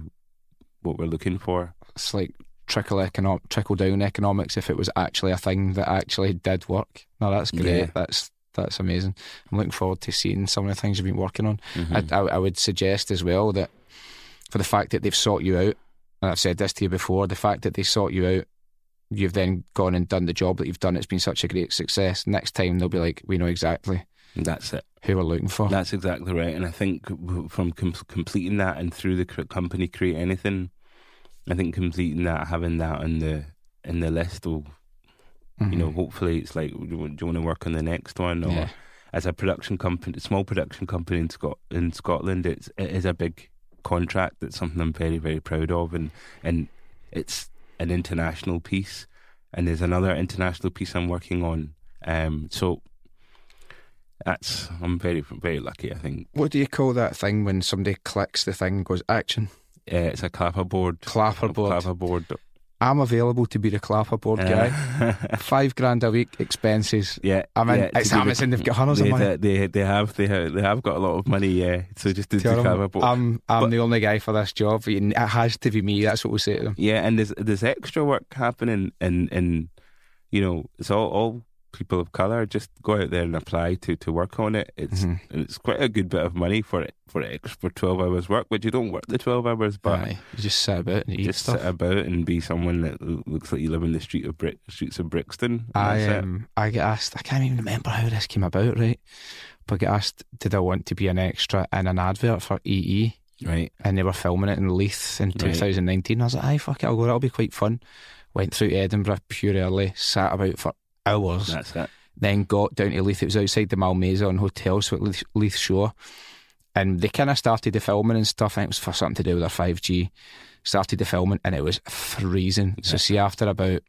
what we're looking for. it's like trickle econo- trickle down economics if it was actually a thing that actually did work. No, that's great. Yeah. That's that's amazing. I'm looking forward to seeing some of the things you've been working on. Mhm. I, I, I would suggest as well that for the fact that they've sought you out, and I've said this to you before, the fact that they sought you out, you've then gone and done the job that you've done. It's been such a great success. Next time they'll be like, we know exactly. That's it. who we're looking for. That's exactly right. And I think from com- completing that and through the company create anything, I think completing that, having that in the in the list will, mm-hmm. you know, mm-hmm. hopefully it's like, do you want to work on the next one? Or yeah. as a production company, small production company in Scot in Scotland, it's it is a big contract. It's something I'm very very proud of, and and it's an international piece. And there's another international piece I'm working on. Um, so that's I'm very very lucky. I think. What do you call that thing when somebody clicks the thing goes action? Uh, it's a clapperboard. Clapperboard. Clapperboard. I'm available to be the clapperboard guy. [LAUGHS] Five grand a week expenses. Yeah, I mean, yeah, it's Amazon. They've got hundreds they, of money. They, they have they have they have got a lot of money. Yeah, so just to the clapperboard. I'm I'm but, the only guy for this job. It has to be me. That's what we say to them. Yeah, and there's there's extra work happening, and and you know it's all all people of color just go out there and apply to, to work on it. It's mm-hmm. it's quite a good bit of money for it for it for twelve hours work, but you don't work the twelve hours. But Aye, you just sit about and eat just stuff. sit about and be someone that looks like you live in the street of Brick streets of Brixton. I um, I get asked. I can't even remember how this came about. Right, but I get asked, did I want to be an extra in an advert for EE? Right, and they were filming it in Leith in 2019. Right. I was like, "Aye, fuck it, I'll go. That'll be quite fun." Went through Edinburgh pure early, sat about for hours. That's it. Then got down to Leith. It was outside the Malmaison Hotel, so at Leith, Leith Shore. And they kind of started the filming and stuff. I think it was for something to do with their 5G. Started the filming and it was freezing. Yeah. So, see, after about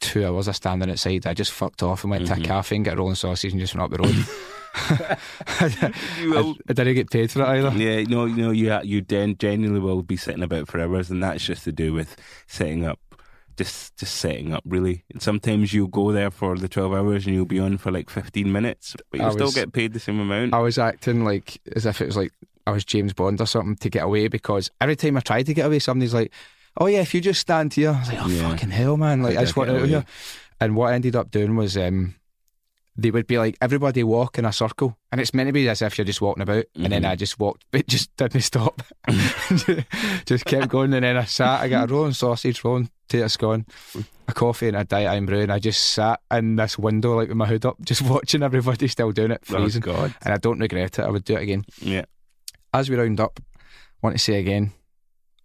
two hours of standing outside, I just fucked off and went mm-hmm. to a mm-hmm. cafe and got a rolling sausage and just went up the road. [LAUGHS] [LAUGHS] I, I, didn't get paid for it either. Yeah, no, no, you you then genuinely will be sitting about for hours, and that's just to do with setting up just just setting up really. And sometimes you'll go there for the twelve hours and you'll be on for like fifteen minutes, but you still get paid the same amount. I was acting like as if it was like I was James Bond or something to get away because every time I tried to get away, somebody's like, "Oh yeah, if you just stand here," I was like, "Oh yeah. fucking hell, man!" Like I just want out of here. And what I ended up doing was um, they would be like everybody walk in a circle, and it's meant to be as if you're just walking about. Mm-hmm. And then mm-hmm. I just walked, but just [LAUGHS] didn't stop. [LAUGHS] just kept going, and then I sat. I got a rolling sausage, rolling potato scone, a coffee, and a diet Irn-Bru. I just sat in this window, like with my hood up, [LAUGHS] just watching everybody still doing it, freezing. Oh, God. And I don't regret it. I would do it again. Yeah. As we round up, I want to say again,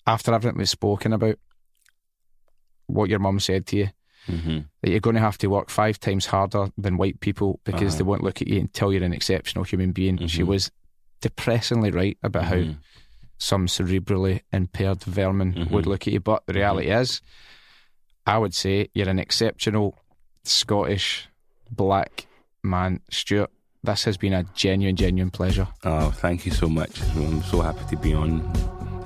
after everything we've spoken about, what your mum said to you mm-hmm. that you're going to have to work five times harder than white people because uh-huh. they won't look at you and tell you're an exceptional human being. Mm-hmm. She was depressingly right about mm-hmm. how some cerebrally impaired vermin mm-hmm. would look at you. But the mm-hmm. reality is, I would say you're an exceptional Scottish black man, Stewart. This has been a genuine, genuine pleasure. Oh, thank you so much. I'm so happy to be on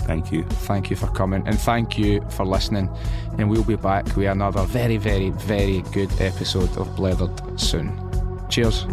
Thank you. Thank you for coming and thank you for listening. And we'll be back with another very, very, very good episode of Blethered soon. Cheers.